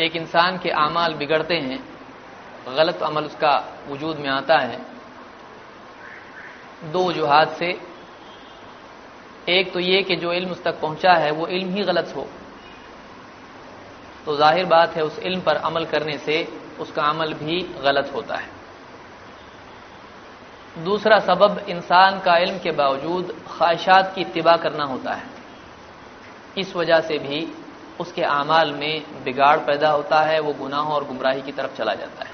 एक इंसान के अमाल बिगड़ते हैं, गलत अमल उसका वजूद में आता है। दो वजूहत से, एक तो ये कि जो इल्म उस तक पहुँचा है, वो इल्म ही गलत हो। तो ज़ाहिर बात है, उस इल्म पर अमल करने से उसका अमल भी गलत होता है। दूसरा सबब, इंसान का इल्म के बावजूद ख्वाहिशात की इत्तबा करना होता है। इस वजह से भी उसके अमाल में बिगाड़ पैदा होता है, वो गुनाहों और गुमराही की तरफ़ चला जाता है।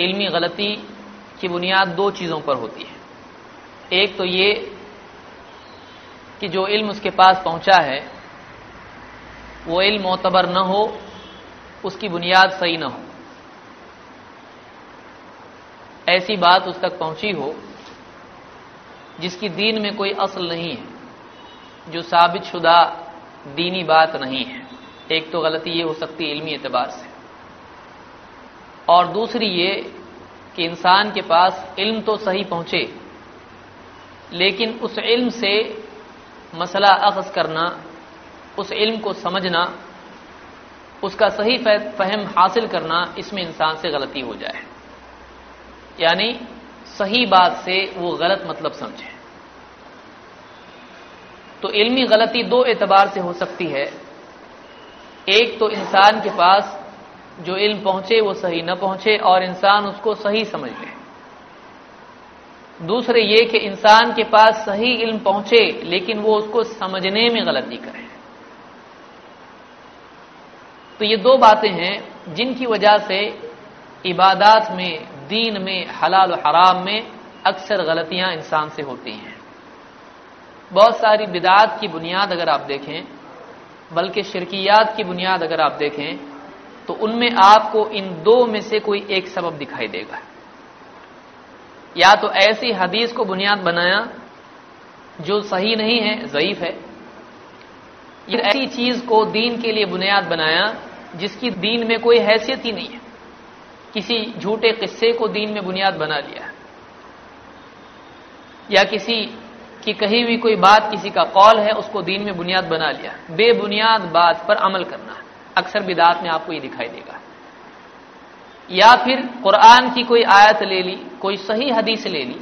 इल्मी गलती की बुनियाद दो चीज़ों पर होती है। एक तो ये कि जो इल्म उसके पास पहुँचा है, वो इल्म मोतबर न हो, उसकी बुनियाद सही न हो। ऐसी बात उस तक पहुँची हो, जिसकी दीन में कोई असल नहीं है, जो साबित शुदा दीनी बात नहीं है। एक तो गलती ये हो सकती है इल्मी एतबार से। और दूसरी ये कि इंसान के पास इल्म तो सही पहुँचे, लेकिन उस इल्म से मसला अखज करना, उस इल्म को समझना, उसका सही फहम हासिल करना इसमें इंसान से गलती हो जाए। यानी सही बात से वो गलत मतलब समझे। तो इल्मी गलती दो एतबार से हो सकती है। एक तो इंसान के पास जो इल्म पहुँचे, वो सही न पहुँचे और इंसान उसको सही समझ ले। दूसरे ये कि इंसान के पास सही इल्म पहुँचे, लेकिन वो उसको समझने में गलती करे। तो ये दो बातें हैं जिनकी वजह से इबादात में, दीन में, हलाल हराम में अक्सर गलतियाँ इंसान से होती हैं। बहुत सारी बिदात की बुनियाद अगर आप देखें, बल्कि शिरकियात की बुनियाद अगर आप देखें तो उनमें आपको इन दो में से कोई एक सबब दिखाई देगा। या तो ऐसी हदीस को बुनियाद बनाया, जो सही नहीं है ज़यीफ है, या ऐसी चीज़ को दीन के लिए बुनियाद बनाया, जिसकी दीन में कोई हैसियत ही नहीं है। किसी झूठे किस्से को दीन में बुनियाद बना लिया। या किसी की कही हुई कोई बात किसी का कौल है, उसको दीन में बुनियाद बना लिया। बेबुनियाद बात पर अमल करना। अक्सर बिदात में आपको ये दिखाई देगा। या फिर कुरान की कोई आयत ले ली, कोई सही हदीस ले ली,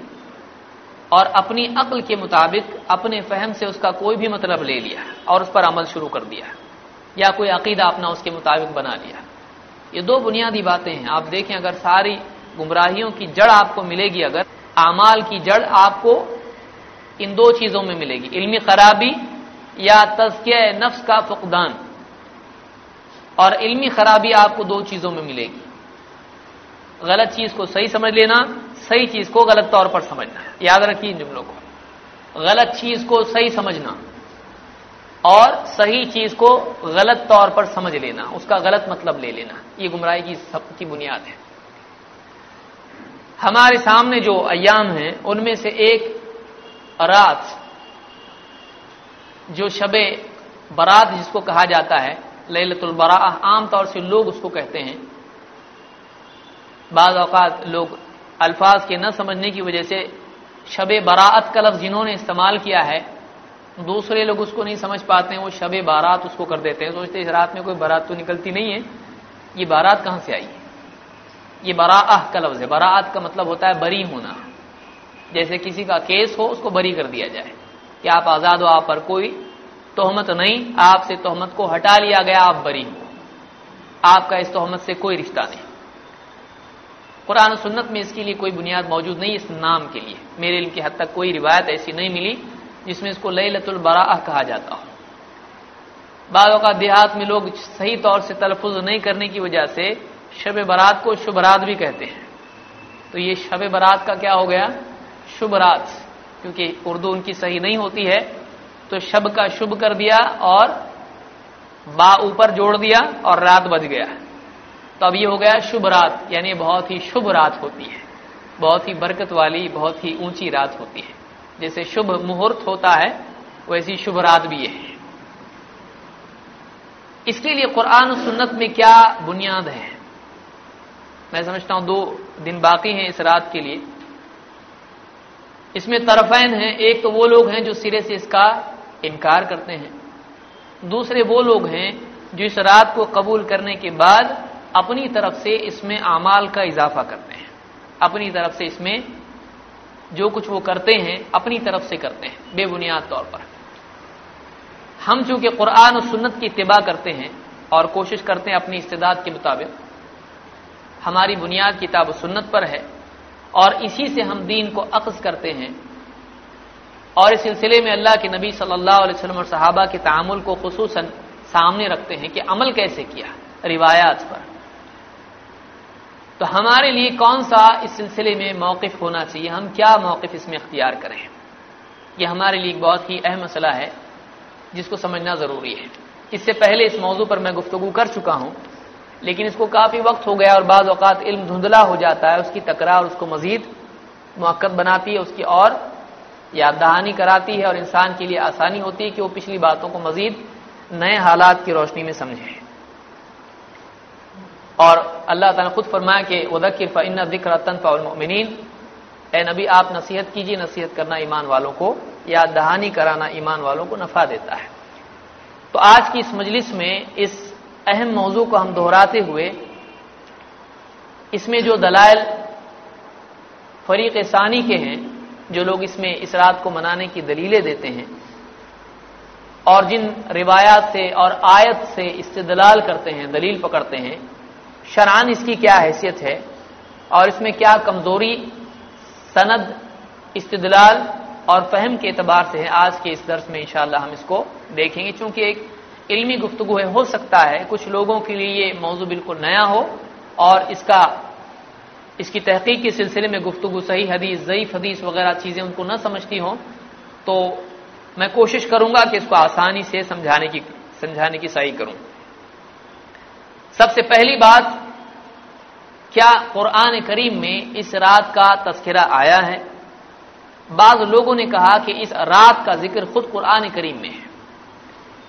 और अपनी अक्ल के मुताबिक, अपने फहम से उसका कोई भी मतलब ले लिया, और उस पर अमल शुरू कर दिया, या कोई अकीदा अपना उसके मुताबिक बना लिया। ये दो बुनियादी बातें हैं। आप देखें, अगर सारी गुमराहियों की जड़ आपको मिलेगी, अगर आमाल की जड़ आपको इन दो चीज़ों में मिलेगी। इल्मी खराबी या तस्किया नफ्स का फुकदान। और इल्मी खराबी आपको दो चीज़ों में मिलेगी। गलत चीज़ को सही समझ लेना, सही चीज़ को गलत तौर पर समझना। याद रखिए इन जुमलों को। गलत चीज़ को सही समझना और सही चीज़ को गलत तौर पर समझ लेना। उसका गलत मतलब ले लेना। ये गुमराही की सबकी बुनियाद है। हमारे सामने जो अयाम हैं, उनमें से एक रात जो शबे बारात जिसको कहा जाता है, लैलतुल बरा आमतौर से लोग उसको कहते हैं। बाज अवकात लोग अल्फाज के न समझने की वजह से शब बरात का लफ्ज जिन्होंने इस्तेमाल किया है, दूसरे लोग उसको नहीं समझ पाते हैं वो शब बारात उसको कर देते हैं। सोचते इस रात में कोई बारात तो निकलती नहीं है। ये बारात कहाँ से आई? है ये बराह का लफ्ज है। बरात का मतलब होता है बरी होना। जैसे किसी का केस हो, उसको बरी कर दिया जाए। कि आप आज़ाद हो, आप पर कोई तोहमत नहीं, आपसे तोहमत को हटा लिया गया, आप बरी हो। आपका इस तोहमत से कोई रिश्ता नहीं। कुरान सुन्नत में इसके लिए कोई बुनियाद मौजूद नहीं, इस नाम के लिए। मेरे इल्म की हद तक कोई रिवायत ऐसी नहीं मिली, जिसमें इसको लतुल बराह कहा जाता हो। बाद का देहात में लोग सही तौर से तलफ़ नहीं करने की वजह से शब बरात को शुभ रात भी कहते हैं। तो ये शब बरात का क्या हो गया? शुभ रात क्योंकि उर्दू उनकी सही नहीं होती है तो शब का शुभ कर दिया और बा ऊपर जोड़ दिया और रात बज गया। तो अब ये हो गया शुभ रात यानी बहुत ही शुभ रात होती है। बहुत ही बरकत वाली, बहुत ही ऊँची रात होती है। जैसे शुभ मुहूर्त होता है, वैसी शुभ रात भी है। इसके लिए कुरान सुन्नत में क्या बुनियाद है? मैं समझता हूँ दो दिन बाकी हैं इस रात के लिए। इसमें तरफैन हैं, एक तो वो लोग हैं जो सिरे से इसका इनकार करते हैं। दूसरे वो लोग हैं जो इस रात को कबूल करने के बाद अपनी तरफ़ से इसमें अमाल का इजाफा करते हैं। अपनी तरफ़ से इसमें जो कुछ वो करते हैं, अपनी तरफ़ से करते हैं, बेबुनियाद तौर पर। हम चूँकि कुरान और सुन्नत की इतबा करते हैं और कोशिश करते हैं अपनी इस्तेदाद के मुताबिक, हमारी बुनियाद किताब सुन्नत पर है। और इसी से हम दीन को अक्स करते हैं। और इस सिलसिले में अल्लाह के नबी सल्लल्लाहु अलैहि वसल्लम और सहाबा के तामुल को खसूस सामने रखते हैं कि अमल कैसे किया रिवायात पर। तो हमारे लिए कौन सा इस सिलसिले में मौकफ होना चाहिए? हम क्या मौकफ इसमें अख्तियार करें? यह हमारे लिए बहुत ही अहम मसला है, जिसको समझना ज़रूरी है। इससे पहले इस मौजू पर मैं गुफ्तगु कर चुका हूँ। लेकिन इसको काफ़ी वक्त हो गया और बाद अवत इल्म धुंधला हो जाता है, उसकी तकरार, उसको मजीद मक्कद बनाती है, उसकी और याद दहानी कराती है और इंसान के लिए आसानी होती है कि वो पिछली बातों को मजीद नए हालात की रोशनी में समझे। और अल्लाह ताला खुद फरमाया कि उदकिर फ़िन दिक्र तनफ़ामिन ए नबी, आप नसीहत कीजिए, नसीहत करना ईमान वालों को या दहानी कराना ईमान वालों को नफा देता है। तो आज की इस मजलिस में इस अहम मौजू को हम दोहराते हुए, इसमें जो दलाइल फरीक सानी के हैं, जो लोग इसमें इस रात को मनाने की दलीलें देते हैं, और जिन रिवायात से और आयत से इस्तदलाल करते हैं, दलील पकड़ते हैं, शरान इसकी क्या हैसियत है, और इसमें क्या कमज़ोरी, सनद, इस्तदलाल और फहम के एतबार से है, आज के इस दर्स में इंशाला हम इसको देखेंगे, चूँकि एक इल्मी गुफ्तगु है, हो सकता है कुछ लोगों के लिए ये मौजू बिल्कुल नया हो और इसका, इसकी तहकीक के सिलसिले में गुफ्तु सही हदीस ज़यीफ हदीस वगैरह चीज़ें उनको न समझती हों तो मैं कोशिश करूँगा कि इसको आसानी से समझाने की समझाने की सही करूँ। सबसे पहली बात, क्या कुरान करीम में इस रात का तस्करा आया है? बाज लोगों ने कहा कि इस रात का ज़िक्र खुद कुरान करीम में है।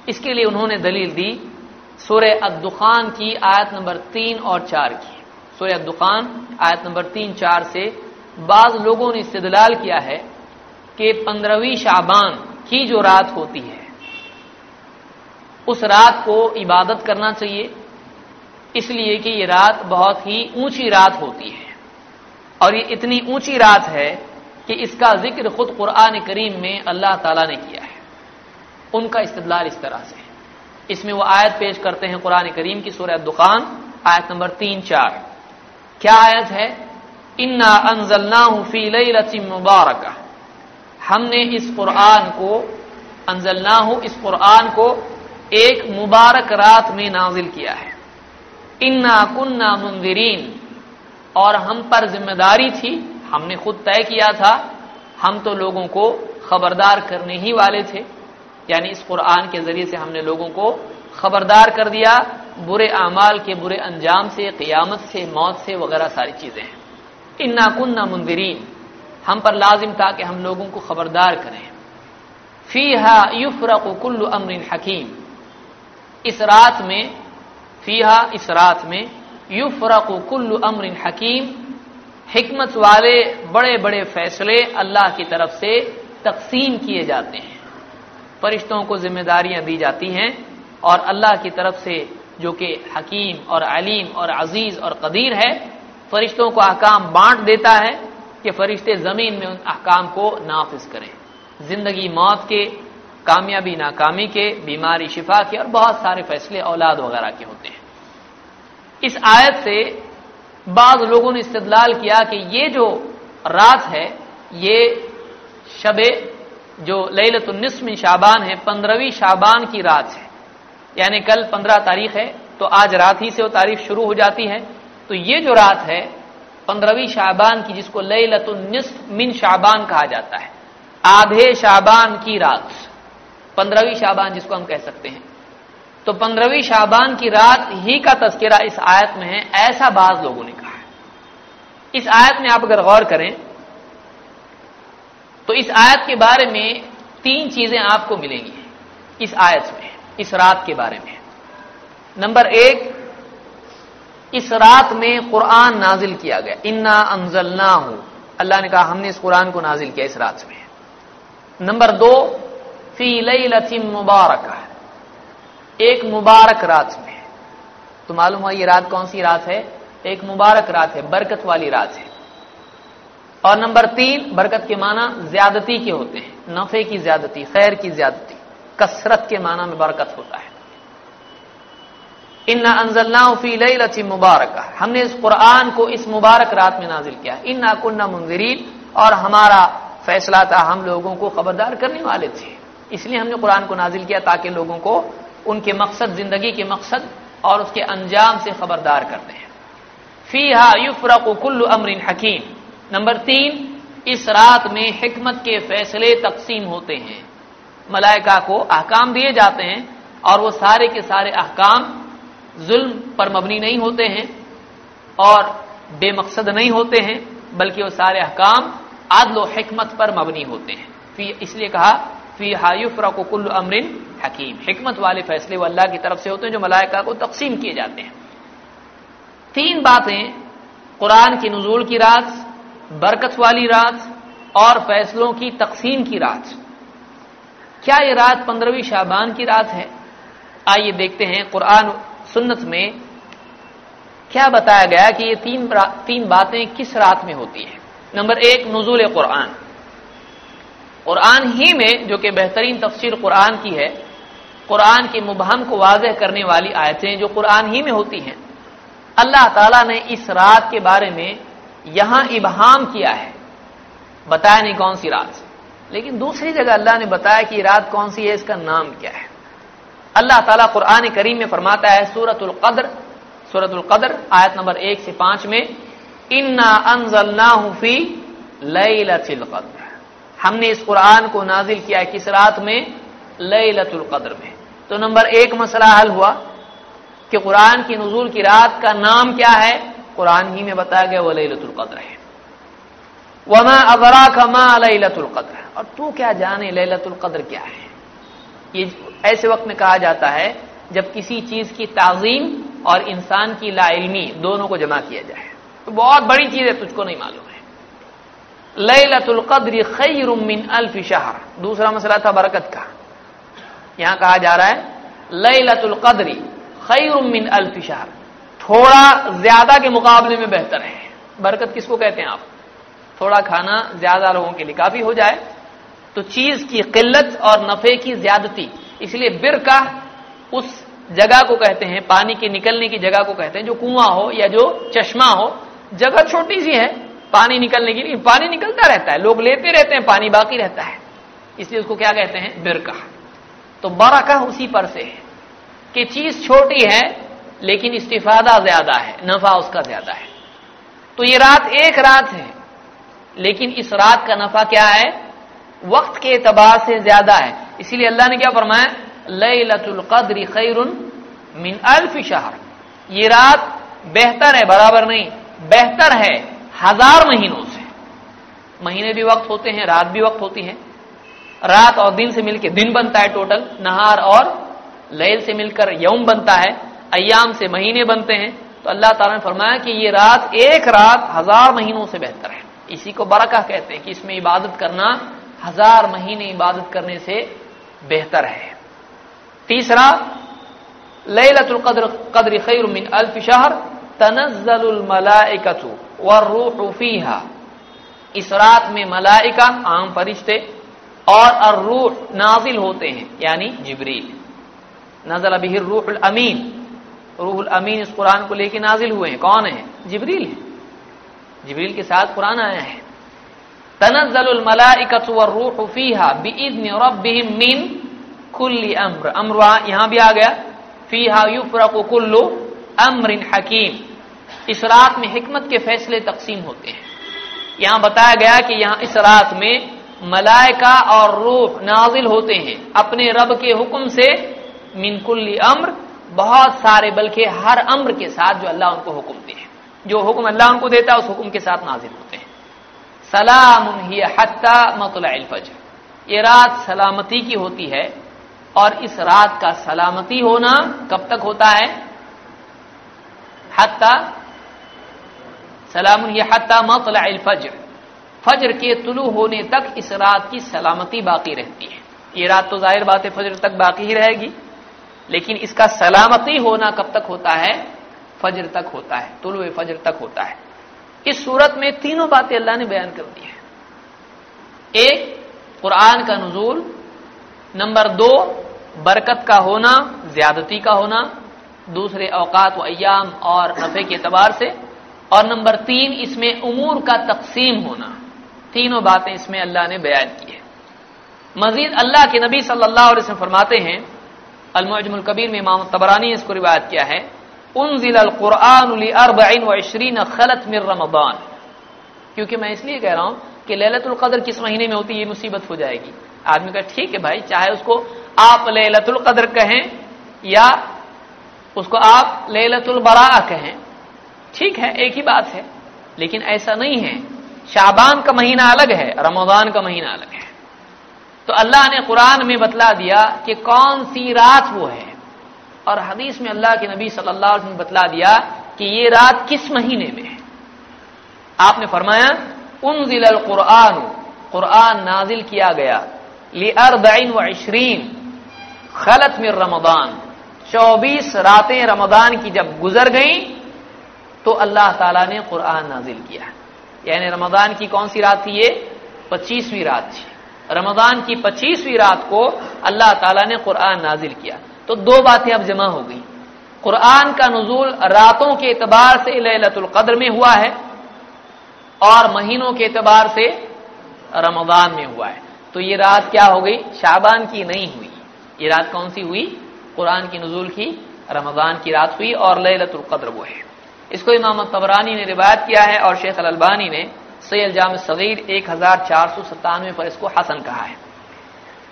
इसके लिए उन्होंने दलील दी सुर अद्दुखान की आयत नंबर तीन और चार की। सुर अद्दुखान, आयत नंबर तीन, चार से बाज लोगों ने इस्तदलाल किया है कि पंद्रहवीं शाबान की जो रात होती है, उस रात को इबादत करना चाहिए, इसलिए कि ये रात बहुत ही ऊँची रात होती है। और ये इतनी ऊँची रात है कि इसका ज़िक्र खुद कुरान करीम में अल्लाह ताला ने किया उनका इस्तलाल इस तरह से इसमें वो आयत पेश करते हैं कुरान करीम की सूरह दुकान आयत नंबर तीन चार। क्या आयत है? इन्ना अनजलना फ़ी लची मुबारक। हमने इस कुरान को अनजलना इस कुरान को एक मुबारक रात में नाजिल किया है। इन्ना कुन्ना मुंदिरीन और हम पर ज़िम्मेदारी थी, हमने खुद तय किया था, हम तो लोगों को खबरदार करने ही वाले थे। यानी इस कुरान के ज़रिए से हमने लोगों को खबरदार कर दिया, बुरे अमाल के बुरे अंजाम से, क़ियामत से, मौत से वगैरह सारी चीज़ें हैं। इन्ना कुन्ना मुंदरीन हम पर लाजिम था कि हम लोगों को खबरदार करें। फीहा युफरक कुल्लु अमरिन हकीम। इस रात में, फीहा इस रात में युफरक कुल्लु अमरिन हकीम। हिकमत वाले बड़े बड़े फैसले अल्लाह की तरफ़ से तकसीम किए जाते हैं। फरिश्तों को जिम्मेदारियाँ दी जाती हैं और अल्लाह की तरफ़ से जो कि हकीम और अलीम और अज़ीज़ और कदीर है, फरिश्तों को अहकाम बांट देता है कि फरिश्ते ज़मीन में उन अहकाम को नाफिज करें। ज़िंदगी मौत के, कामयाबी, नाकामी के, बीमारी, शिफा के और बहुत सारे फैसले औलाद वगैरह के होते हैं। इस आयत से बाद लोगों ने इस्तलाल किया कि ये जो रात है, ये शबे जो लैलतुलनिसमिन शाबान है, पंद्रहवीं शाबान की रात है। यानी कल पंद्रह तारीख है तो आज रात ही से वो तारीख शुरू हो जाती है। तो ये जो रात है, पंद्रहवीं शाबान की, जिसको लैलतुलनिसफ मिन शाबान कहा जाता है। आधे शाबान की रात। पंद्रहवीं शाबान जिसको हम कह सकते हैं। तो पंद्रहवीं शाबान की रात ही का तस्करा इस आयत में है, ऐसा बाज लोगों ने कहा है। इस आयत में आप अगर गौर करें तो इस आयत के बारे में तीन चीज़ें आपको मिलेंगी। इस आयत में, इस रात के बारे में। नंबर एक, इस रात में कुरान नाजिल किया गया। इन्ना अनजलना हूँ अल्लाह ने कहा, हमने इस कुरान को नाजिल किया इस रात में। नंबर दो, फ़ी लई लथिम मुबारक। एक मुबारक रात में। तो मालूम हुआ ये रात कौन सी रात है? एक मुबारक रात है, बरकत वाली रात है। और नंबर तीन, बरकत के माना ज्यादती के होते हैं। नफे की ज्यादती, खैर की ज्यादती, कसरत के माना में बरकत होता है। इन्ना अनजलनाफी लची मुबारक। हमने इस कुरान को इस मुबारक रात में नाजिल किया। इन्ना कुन्ना मुंजरीन और हमारा फैसला था, हम लोगों को खबरदार करने वाले थे। इसलिए हमने कुरान को नाजिल किया ताकि लोगों को उनके मकसद, ज़िंदगी के मकसद और उसके अंजाम से खबरदार करते हैं। फ़ी हा युफरक कुल्लु अमरिन हकीम। नंबर तीन, इस रात में हिकमत के फैसले तकसीम होते हैं। मलाइका को अहकाम दिए जाते हैं और वो सारे के सारे अहकाम जुल्म पर मबनी नहीं होते हैं और बेमकसद नहीं होते हैं, बल्कि वो सारे अहकाम आदल हिकमत पर मबनी होते हैं। फिर इसलिए कहा, फ़ी हायुफ्रा को कुल्लु अमरिन हकीम। हिकमत वाले फैसले वो अल्लाह की तरफ़ से होते हैं जो मलाइका को तकसीम किए जाते हैं। तीन बातें कुरान की नजूल की रात बरकत वाली रात और फैसलों की तकसीम की रात। क्या ये रात पंद्रहवीं शाबान की रात है? आइए देखते हैं कुरान सुन्नत में क्या बताया गया कि ये तीन तीन बातें किस रात में होती हैं। नंबर एक, नजूल कुरान। कुरान ही में, जो कि बेहतरीन तफसीर कुरान की है, कुरान के मुबहम को वाजह करने वाली आयतें जो कुरान ही में होती हैं, अल्लाह ताला ने इस रात के बारे में यहाँ इबहाम किया है। बताया नहीं कौन सी रात। लेकिन दूसरी जगह अल्लाह ने बताया कि रात कौन सी है, इसका नाम क्या है। अल्लाह ताला कुरान करीम में फरमाता है, सूरतुल कद्र सूरतुल कद्र, आयत नंबर एक से पाँच में, इन्ना अनजलनाफी लैलतिल कद्र। हमने इस कुरान को नाजिल किया है किस रात में? लैलतुल कद्र में। तो नंबर एक मसला हल हुआ कि कुरान की नजूल की रात का नाम क्या है? कुरान ही में बताया गया, वो लैलतुल कद्र है। वमा अबरा खमा लैलतुल कद्र। और तू क्या जाने लैलतुल कद्र क्या है? ये ऐसे वक्त में कहा जाता है, जब किसी चीज़ की ताजीम और इंसान की लाइलमी दोनों को जमा किया जाए। तो बहुत बड़ी चीज़ है, तुझको नहीं मालूम है। लैलतुल कद्र खैर मिन अल्फ शहर। दूसरा मसला था बरकत का। यहाँ कहा जा रहा है, लैलतुल कद्री खैर मिन अल्फ शहर। थोड़ा ज़्यादा के मुकाबले में बेहतर है। बरकत किसको कहते हैं आप? थोड़ा खाना ज़्यादा लोगों के लिए काफ़ी हो जाए। तो चीज़ की किल्लत और नफे की ज्यादती, इसलिए बिर का उस जगह को कहते हैं, पानी के निकलने की जगह को कहते हैं, जो कुआँ हो या जो चश्मा हो, जगह छोटी सी है, पानी निकलने की लिए पानी निकलता रहता है, लोग लेते रहते हैं, पानी बाकी रहता है। इसलिए उसको क्या कहते हैं? बिरका तो बरका उसी पर से है कि चीज़ छोटी है लेकिन इस्तीफादा ज़्यादा है, नफा उसका ज़्यादा है। तो ये रात एक रात है, लेकिन इस रात का नफा क्या है? वक्त के एतबार से ज़्यादा है। इसीलिए अल्लाह ने क्या फरमाया? लतुल कद्र खैर मिन अल्फ शहर। ये रात बेहतर है, बराबर नहीं, बेहतर है हज़ार महीनों से। महीने भी वक्त होते हैं, रात भी वक्त होती है। रात और दिन से मिलकर दिन बनता है टोटल, नहार और लैल से मिलकर यौम बनता है। अयाम से महीने बनते हैं तो अल्लाह ताला ने फरमाया कि ये रात एक रात हज़ार महीनों से बेहतर है। इसी को बरका कहते हैं कि इसमें इबादत करना हज़ार महीने इबादत करने से बेहतर है। तीसरा, लैलतुल कद्र कद्र खैर मिन अल्फ शहर तनजलुल मलाइकतु वरूह फीहा। इस रात में मलाइका, आम फरिश्ते और अर्रूह नाजिल होते हैं, यानी जिब्रील। नजल बिहिर रूह अमीन। रूहुल अमीन इस कुरान को लेके नाजिल हुए हैं। कौन है? जिबरील है। जिबरील के साथ कुरान आया है। तनजल मलाइकत रूह फीहा बिइज़्न रब्बिहिम मिन कुल्ली अम्र। अम्र यहाँ भी आ गया। फीहा युफरकु कुल्लु अम्रिन हकीम। इस रात में हिकमत के फैसले तकसीम होते हैं। यहाँ बताया गया कि यहाँ इस रात में मलाइका और रूह नाजिल होते हैं। अपने रब के हुक्म से मिनकुल्ली अम्र बहुत सारे, बल्कि हर अम्र के साथ जो अल्लाह उनको हुक्म दे जो हुक्म अल्लाह उनको देता है, उस हुक्म के साथ नाजिल होते हैं। सलाम हत्ता मतलफज ये रात सलामती की होती है, और इस रात का सलामती होना कब तक होता है? हत्ता सलाम हत्ता मतल फजर। फजर के तुलू होने तक इस रात की सलामती बाकी रहती है। ये रात तो ज़ाहिर बात है, फजर तक बाकी ही रहेगी। लेकिन इसका सलामती होना कब तक होता है? फजर तक होता है तुलु फजर तक होता है। इस सूरत में तीनों बातें अल्लाह ने बयान कर दी है। एक, कुरान का नजूल। नंबर दो, बरकत का होना, ज्यादती का होना। दूसरे अवकात व अयाम और नफे के एतबार से। और नंबर तीन, इसमें उमूर का तकसीम होना। तीनों बातें इसमें अल्लाह ने बयान की है। मजीद अल्लाह के नबी सल्लल्लाहु अलैहि वसल्लम फरमाते हैं अलमजमुल कबीर में इमाम तबरानी इसको रिवायत किया है उन जिल कुरान अरबन व इशरीन खलत मिर रमदान क्योंकि मैं इसलिए कह रहा हूँ कि ललतुल कदर किस महीने में होती है ये मुसीबत हो जाएगी आदमी का ठीक है भाई चाहे उसको आप ललतुल कदर कहें या उसको आप ललतुल बरा कहें ठीक है एक ही बात है लेकिन ऐसा नहीं है शाबान का महीना अलग है रमज़ान का महीना अलग है तो अल्लाह ने कुरान में बतला दिया कि कौन सी रात वो है। और हदीस में अल्लाह के नबी सल्लल्लाहु अलैहि वसल्लम बतला दिया कि ये रात किस महीने में है। आपने फरमाया उन जिल कुरान कुरान नाजिल किया गया लिअरबैन व इशरीन खलत में रमदान चौबीस रातें रमदान की जब गुजर गई तो अल्लाह ताला ने कुरान नाजिल किया। यानी रमदान की कौन सी रात थी ये? पच्चीसवीं रात थी। रमदान की पच्चीसवीं रात को अल्लाह ताला ने कुरान नाजिल किया। तो दो बातें अब जमा हो गई। कुरान का नजूल रातों के एतबार से लतुल कद्र में हुआ है और महीनों के एतबार से रमदान में हुआ है। तो ये रात क्या हो गई? शाबान की नहीं हुई। ये रात कौन सी हुई? कुरान की नजूल की रमज़ान की रात हुई और लतुल कद्र वो है। इसको इमाम तबरानी ने रिवायत किया है और शेख अलबानी ने सैद जाम सगीर एक हज़ार चार सौ सत्तानवे पर इसको हसन कहा है।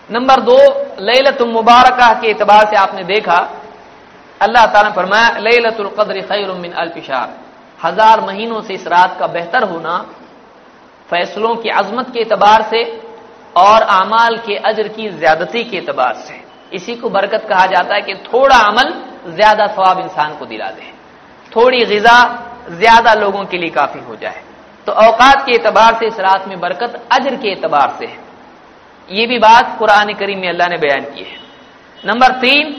नंबर दो, लैलतुल मुबारक के एतबार से आपने देखा, अल्लाह ने फरमाया, लैलतुल कद्र खैर मिन अल्फिशार हज़ार महीनों से इस रात का बेहतर होना, फैसलों की अजमत के एतबार से और अमाल के अजर की ज्यादती के एतबार से। इसी को बरकत कहा जाता है कि थोड़ा अमल ज़्यादा स्वाब इंसान को दिला दे। थोड़ी गजा ज़्यादा लोगों के लिए काफ़ी हो जाए। तो औकात के एतबार से इस रात में बरकत अजर के एतबार से है। ये भी बात कुरान करीम में अल्लाह ने बयान की है। नंबर तीन,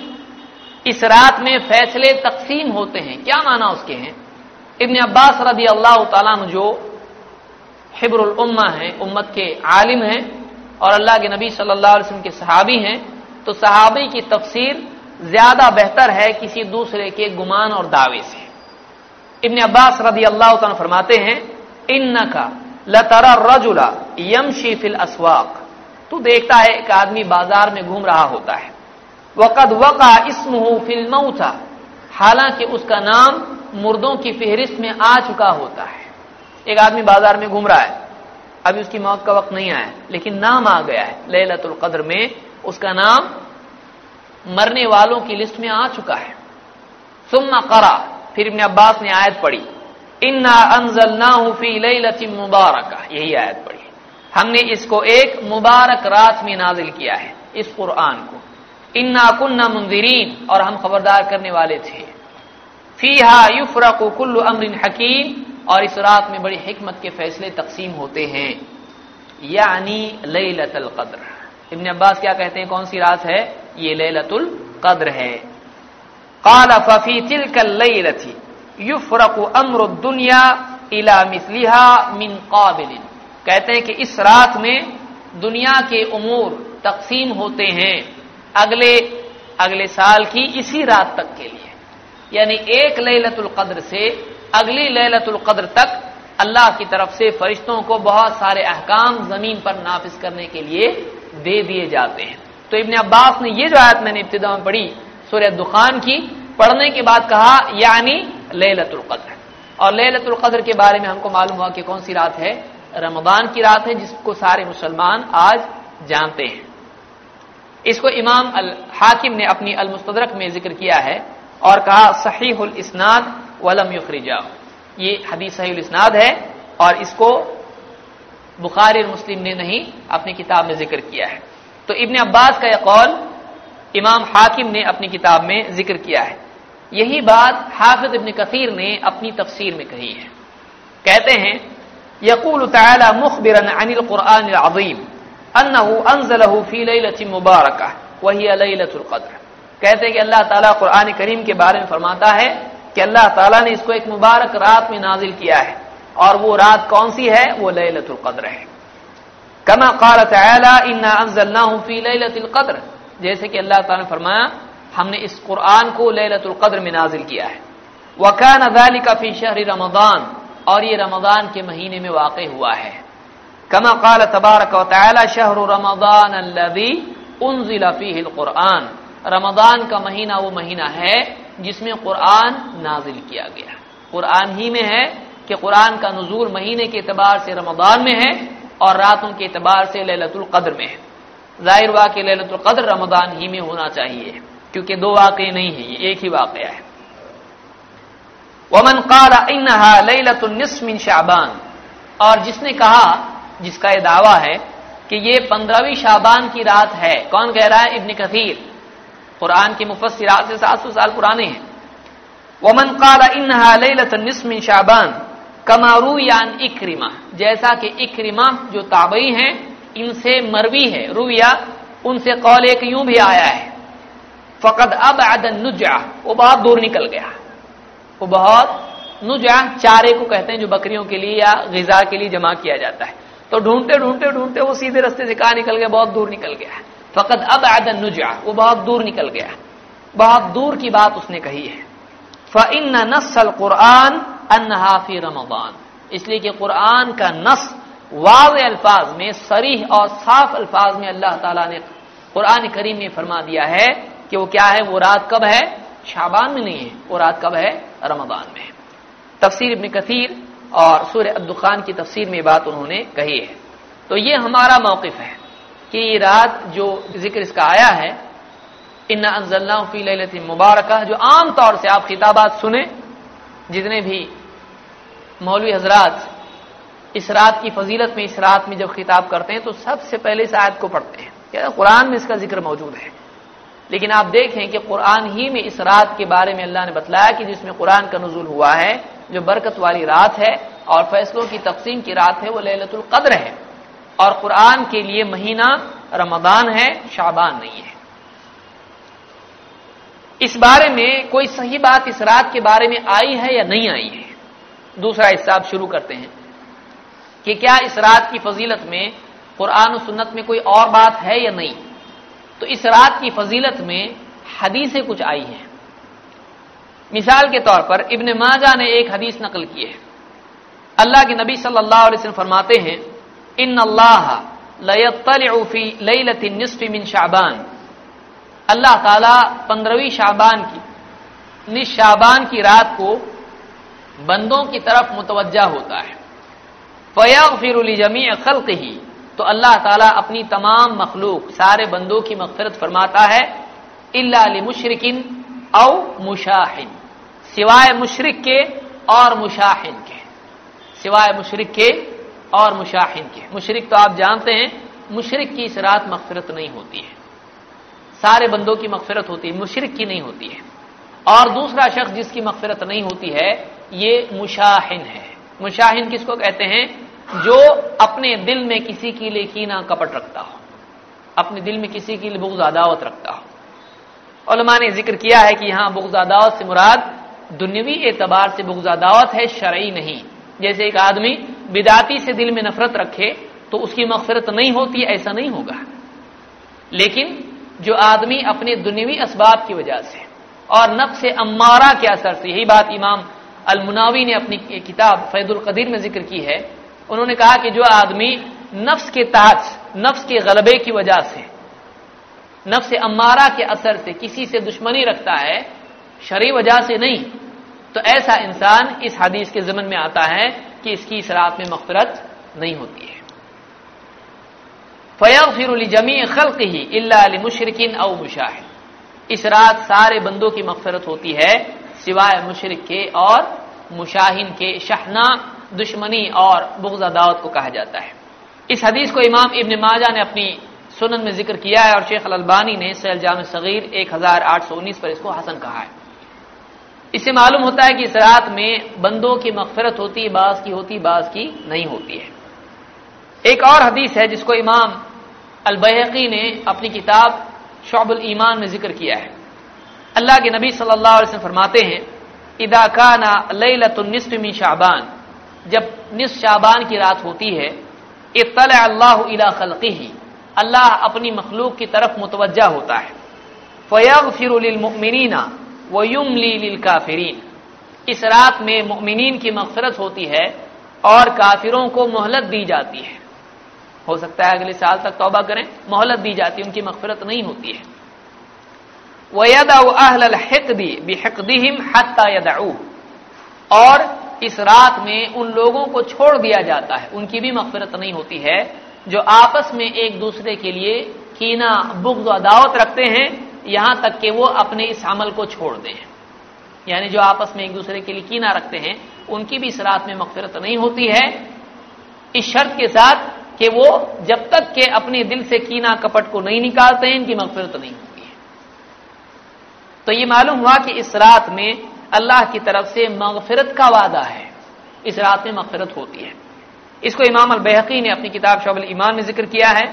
इस रात में फैसले तकसीम होते हैं। क्या माना उसके हैं? इबन अब्बास रदी अल्लाह तला जो हिब्रुल उम्मा है, उम्मत के आलिम हैं और अल्लाह के नबी सल्लल्लाहु अलैहि वसल्लम के सहाबी हैं तो सहाबी की तफसीर ज़्यादा बेहतर है किसी दूसरे के गुमान और दावे से। इबन अब्बास रदी अल्लाह फरमाते हैं इन का लतरा रजुला यम फिल असवाक। तू देखता है एक आदमी बाज़ार में घूम रहा होता है। वक़द वका इसमहू फ़िल्म था हालाँकि उसका नाम मुर्दों की फहरिस्त में आ चुका होता है। एक आदमी बाज़ार में घूम रहा है। अभी उसकी मौत का वक्त नहीं आया, लेकिन नाम आ गया है। लैलतुल कद्र में उसका नाम मरने वालों की लिस्ट में आ चुका है। सुम्मा करा, फिर इब्न अब्बास ने आयत पढ़ी। इन्ना अनजल ना लती मुबारक यही आयत पढ़ी। हमने इसको एक मुबारक रात में नाजिल किया है, इस कुरान को। इन्ना कुन्ना मुंजरीन और हम खबरदार करने वाले थे। फीहा युफरक कुल्लु अमरिन हकीम और इस रात में बड़ी हिकमत के फैसले तकसीम होते हैं। यानी लतुल कद्र। इबन अब्बास क्या कहते हैं? कौन सी रात है? ये लतुल कद्र है। काला फफी तिलकल लथी युफरक अमर दुनिया इला मिसलिहा मिन काबिलिन। कहते हैं कि इस रात में दुनिया के उमूर तकसीम होते हैं अगले अगले साल की इसी रात तक के लिए। यानी एक लैलतुल कद्र से अगली लैलतुल कद्र तक अल्लाह की तरफ़ से फरिश्तों को बहुत सारे अहकाम ज़मीन पर नाफिज करने के लिए दे दिए जाते हैं। तो इबन अब्बास ने ये जो आयत मैंने इब्तदा में पढ़ी सूर्य दुखान की, पढ़ने के बाद कहा, यानी लैलतुल कद्र। और लैलतुल कद्र के बारे में हमको मालूम हुआ कि कौन सी रात है? रमदान की रात है, जिसको सारे मुसलमान आज जानते हैं। इसको इमाम अल हाकिम ने अपनी अल मुस्तदरक में ज़िक्र किया है और कहा सही इसनाद वलम युखरिजा ये हदीस सही इसनाद है और इसको बुखारी मुस्लिम ने नहीं, अपनी किताब में ज़िक्र किया है। तो इब्ने अब्बास का यह कौल इमाम हाकिम ने अपनी किताब में ज़िक्र किया है। यही बात हाफिज इबन कसीर ने अपनी तफसीर में कही है। कहते हैं, यकूल तला मुखबिरन अनिल कुरान अजीम, अन्नहु फ़ी लैलतिन मुबारका वही लैलतुल कहते हैं कि अल्लाह ताला कुरान करीम के बारे में फरमाता है कि अल्लाह ताला ने इसको एक मुबारक रात में नाजिल किया है। और वो रात कौन सी है? वो लैलतुल कद्र है। कमा काल तला इन्ना अनजलनाहु फ़ी लैलतिल जैसे कि अल्लाह ताला ने फरमाया हमने इस कुरान को लैलतुल में नाजिल किया है। वकान का फ़ी शहर रमदान और ये रमदान के महीने में वाक़ हुआ है। कमा काल तबारक शहर रमदान कुरान रमदान का महीना वो महीना है जिसमें कुरान नाजिल किया गया। कुरान ही में है कि कुरान का नजूर महीने के एतबार से रमदान में है और रातों के एतबार से ललतुल में है। ज़ाहिर हुआ कि ललतुल रमदान ही में होना चाहिए। क्योंकि दो वाक़े नहीं है, ये एक ही वाक़ है। वमन काला इन्हा लैलतुलनिस्मिन शाबान। और जिसने कहा, जिसका यह दावा है कि ये पंद्रहवीं शाबान की रात है, कौन कह रहा है? इब्न कथीर कुरान की मुफसरात से सात सौ साल पुराने हैं। वमन काला इन्हा लैलतुलनिस्मिन शाबान। कमारू यान इक्रिमा। जैसा कि इक्रिमा जो ताबई हैं, इनसे मरवी है। रुया, उनसे कौल एक यूँ भी आया है। फकद अब आदन नुजा वो बहुत दूर निकल गया। वो बहुत नुजा चारे को कहते हैं जो बकरियों के लिए या गजा के लिए जमा किया जाता है। तो ढूंढते ढूंढते ढूंढते वो सीधे रस्ते से कहा निकल गया? बहुत दूर निकल गया। फकत अब आदन नुजा वो बहुत दूर निकल गया। बहुत दूर की बात उसने कही है। फ़िन नसल कुरान अनहाफी रमबान इसलिए कि कुरान का नस वाज अल्फाज में, सरीह और साफ़ अल्फाज में अल्लाह ताला ने कुरान करीम में फरमा दिया है कि वो क्या है? वो रात कब है? शाबान में नहीं है। वो रात कब है? रमदान में तफसीर इबन कसीर और सूर्य अब्दुखान की तफसीर में बात उन्होंने कही है। तो ये हमारा मौकफ है कि रात जो ज़िक्र इसका आया है इन अनजल्लाफी मुबारक जो आम तौर से आप खिताबात सुने, जितने भी मौलवी हजरात इस रात की फजीलत में, इस रात में जब खिताब करते हैं तो सबसे पहले इस आयत को पढ़ते हैं? कुरान में इसका ज़िक्र मौजूद है। लेकिन आप देखें कि कुरान ही में इस रात के बारे में अल्लाह ने बतलाया कि जिसमें कुरान का नजूल हुआ है, जो बरकत वाली रात है और फैसलों की तकसीम की रात है, वो ललतुल कद्र है। और कुरान के लिए महीना रमदान है, शाबान नहीं है। इस बारे में कोई सही बात इस रात के बारे में आई है या नहीं आई है? दूसरा हिस्सा आप शुरू करते हैं कि क्या इस रात की फजीलत में कुरान सुन्नत में कोई और बात है या नहीं? तो इस रात की फजीलत में हदीसें कुछ आई हैं। मिसाल के तौर पर इब्न माजा ने एक हदीस नकल की है। अल्लाह के नबी सल्लल्लाहु अलैहि वसल्लम फरमाते हैं इन अल्लाह लयतलफी मिन शाबान। अल्लाह ताला पंद्रहवीं शाबान की, निस शाबान की रात को बंदों की तरफ़ मुतवजा होता है। फ़याग फिर जमी खल्क ही तो अल्लाह ताला अपनी तमाम मखलूक, सारे बंदों की मगफरत फरमाता है, इल्ला मुशरकिन औ मुशाहिन। सिवाय मुशरक के और मुशाहिन के। सिवाय मुशरक के और मुशाहिन के। मुशरक तो आप जानते हैं, मुशरक की इस रात मगफरत नहीं होती है। सारे बंदों की मगफरत होती है, मुशरक की नहीं होती है। और दूसरा शख्स जिसकी मगफरत नहीं होती है, ये मुशाहिन है। मुशाहिन किसको कहते हैं? जो अपने दिल में किसी के लिए कीना कपट रखता हो, अपने दिल में किसी के लिए बुग्ज अदावत रखता हो। उलमा ने ज़िक्र किया है कि यहाँ बुग्ज अदावत से मुराद दुनियावी एतबार से बुग्ज अदावत है, शरई नहीं। जैसे एक आदमी बिदाती से दिल में नफरत रखे तो उसकी मकफरत नहीं होती, ऐसा नहीं होगा। लेकिन जो आदमी अपने दुनियावी इसबाब की वजह से और नफ से अम्मारा के असर से, यही बात इमाम अलमुनावी ने अपनी किताब फैदुल कदीर में ज़िक्र की है उन्होंने कहा कि जो आदमी नफ्स के तहत नफ्स के गलबे की वजह से, नफ्स अम्मारा के असर से किसी से दुश्मनी रखता है, शरी वजह से नहीं। तो ऐसा इंसान इस हदीस के जमन में आता है कि इसकी इस रात में मफफरत नहीं होती है। फया फिर जमी खल्क ही इल्ला मुशरकिन अव मुशाहिद। इस रात सारे बंदों की मफफरत होती है, सिवाय मुशरक के और मुशाहिन के शहना दुश्मनी और बुगजा दावत को कहा जाता है। इस हदीस को इमाम इबन माजा ने अपनी सुनन में ज़िक्र किया है और शेख अलबानी ने सैल जाम सगीर एक हज़ार आठ सौ उन्नीस पर इसको हसन कहा है। इससे मालूम होता है कि इस रात में बंदों की मफफरत होती बास की होती बास की नहीं होती है। एक और हदीस है जिसको इमाम अलबहकी ने अपनी किताब शौबुल ईमान में ज़िक्र किया है। अल्लाह के नबी सल्लल्लाहु अलैहि वसल्लम फरमाते हैं, इदा काना लैलतुन्निस्फ शाबान। जब निस शाबान की रात होती है इतल अल्लाह इला खलकी अल्लाह अपनी मखलूक की तरफ़ मुतवजा होता है। फ़यग फिरमिना वयुमली काफिरीन। इस रात में मुमिनीन की मफफरत होती है और काफिरों को मोहलत दी जाती है। हो सकता है अगले साल तक तौबा करें, मोहलत दी जाती है, उनकी मफफरत नहीं होती है। वयद अहलकदी हत्ता यदाऊ और इस रात में उन लोगों को छोड़ दिया जाता है। उनकी भी मफफरत नहीं होती है। जो आपस में एक दूसरे के लिए कीना बुग्ज अदावत रखते हैं, यहाँ तक कि वो अपने इस अमल को छोड़ दें। यानी जो आपस में एक दूसरे के लिए कीना रखते हैं, उनकी भी इस रात में मफफरत नहीं होती है। इस शर्त के साथ कि वो जब तक के अपने दिल से कीना कपट को नहीं निकालते हैं, इनकी मफफरत नहीं होती है। तो ये मालूम हुआ कि इस रात में अल्लाह की तरफ़ से मगफरत का वादा है। इस रात में मगफरत होती है। इसको इमाम अल बेहकी ने अपनी किताब शोबल ईमान में ज़िक्र किया है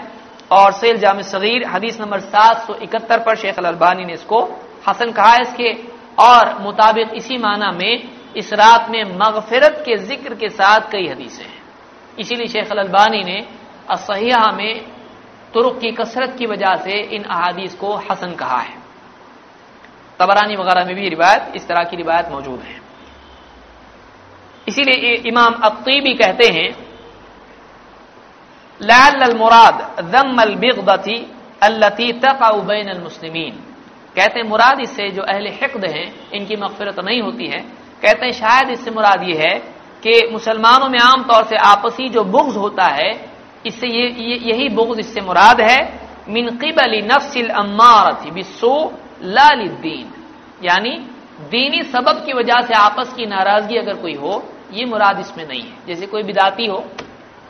और सेल जाम सगीर हदीस नंबर सात सौ इकहत्तर पर शेख अलबानी ने इसको हसन कहा है इसके। और मुताबिक इसी माना में इस रात में मगफरत के ज़िक्र के साथ कई हदीसें हैं। इसीलिए शेख अलबानी ने असहिया में तुरुक की कसरत की वजह से इन अहादीस को हसन कहा है। तबरानी वगैरह में भी रिवायत इस तरह की रिवायत मौजूद है। इसीलिए इमाम अकीबी कहते हैं, लाल मुराद जम अलबिगती अल्लती तकाउबैन मुस्लिमीन। कहते हैं, मुराद इससे जो अहल हिकद हैं, इनकी मफफरत नहीं होती है। कहते हैं, शायद इससे मुराद ये है कि मुसलमानों में आमतौर से आपसी जो बुग्ज होता है, इससे यही बुग्ज इससे मुराद है, मिन क़िबल नफ्सिल अम्मारती, बिस्सो लालिद्दीन यानी दीनी सबब की वजह से आपस की नाराज़गी अगर कोई हो, ये मुराद इसमें नहीं है। जैसे कोई बिदाती हो,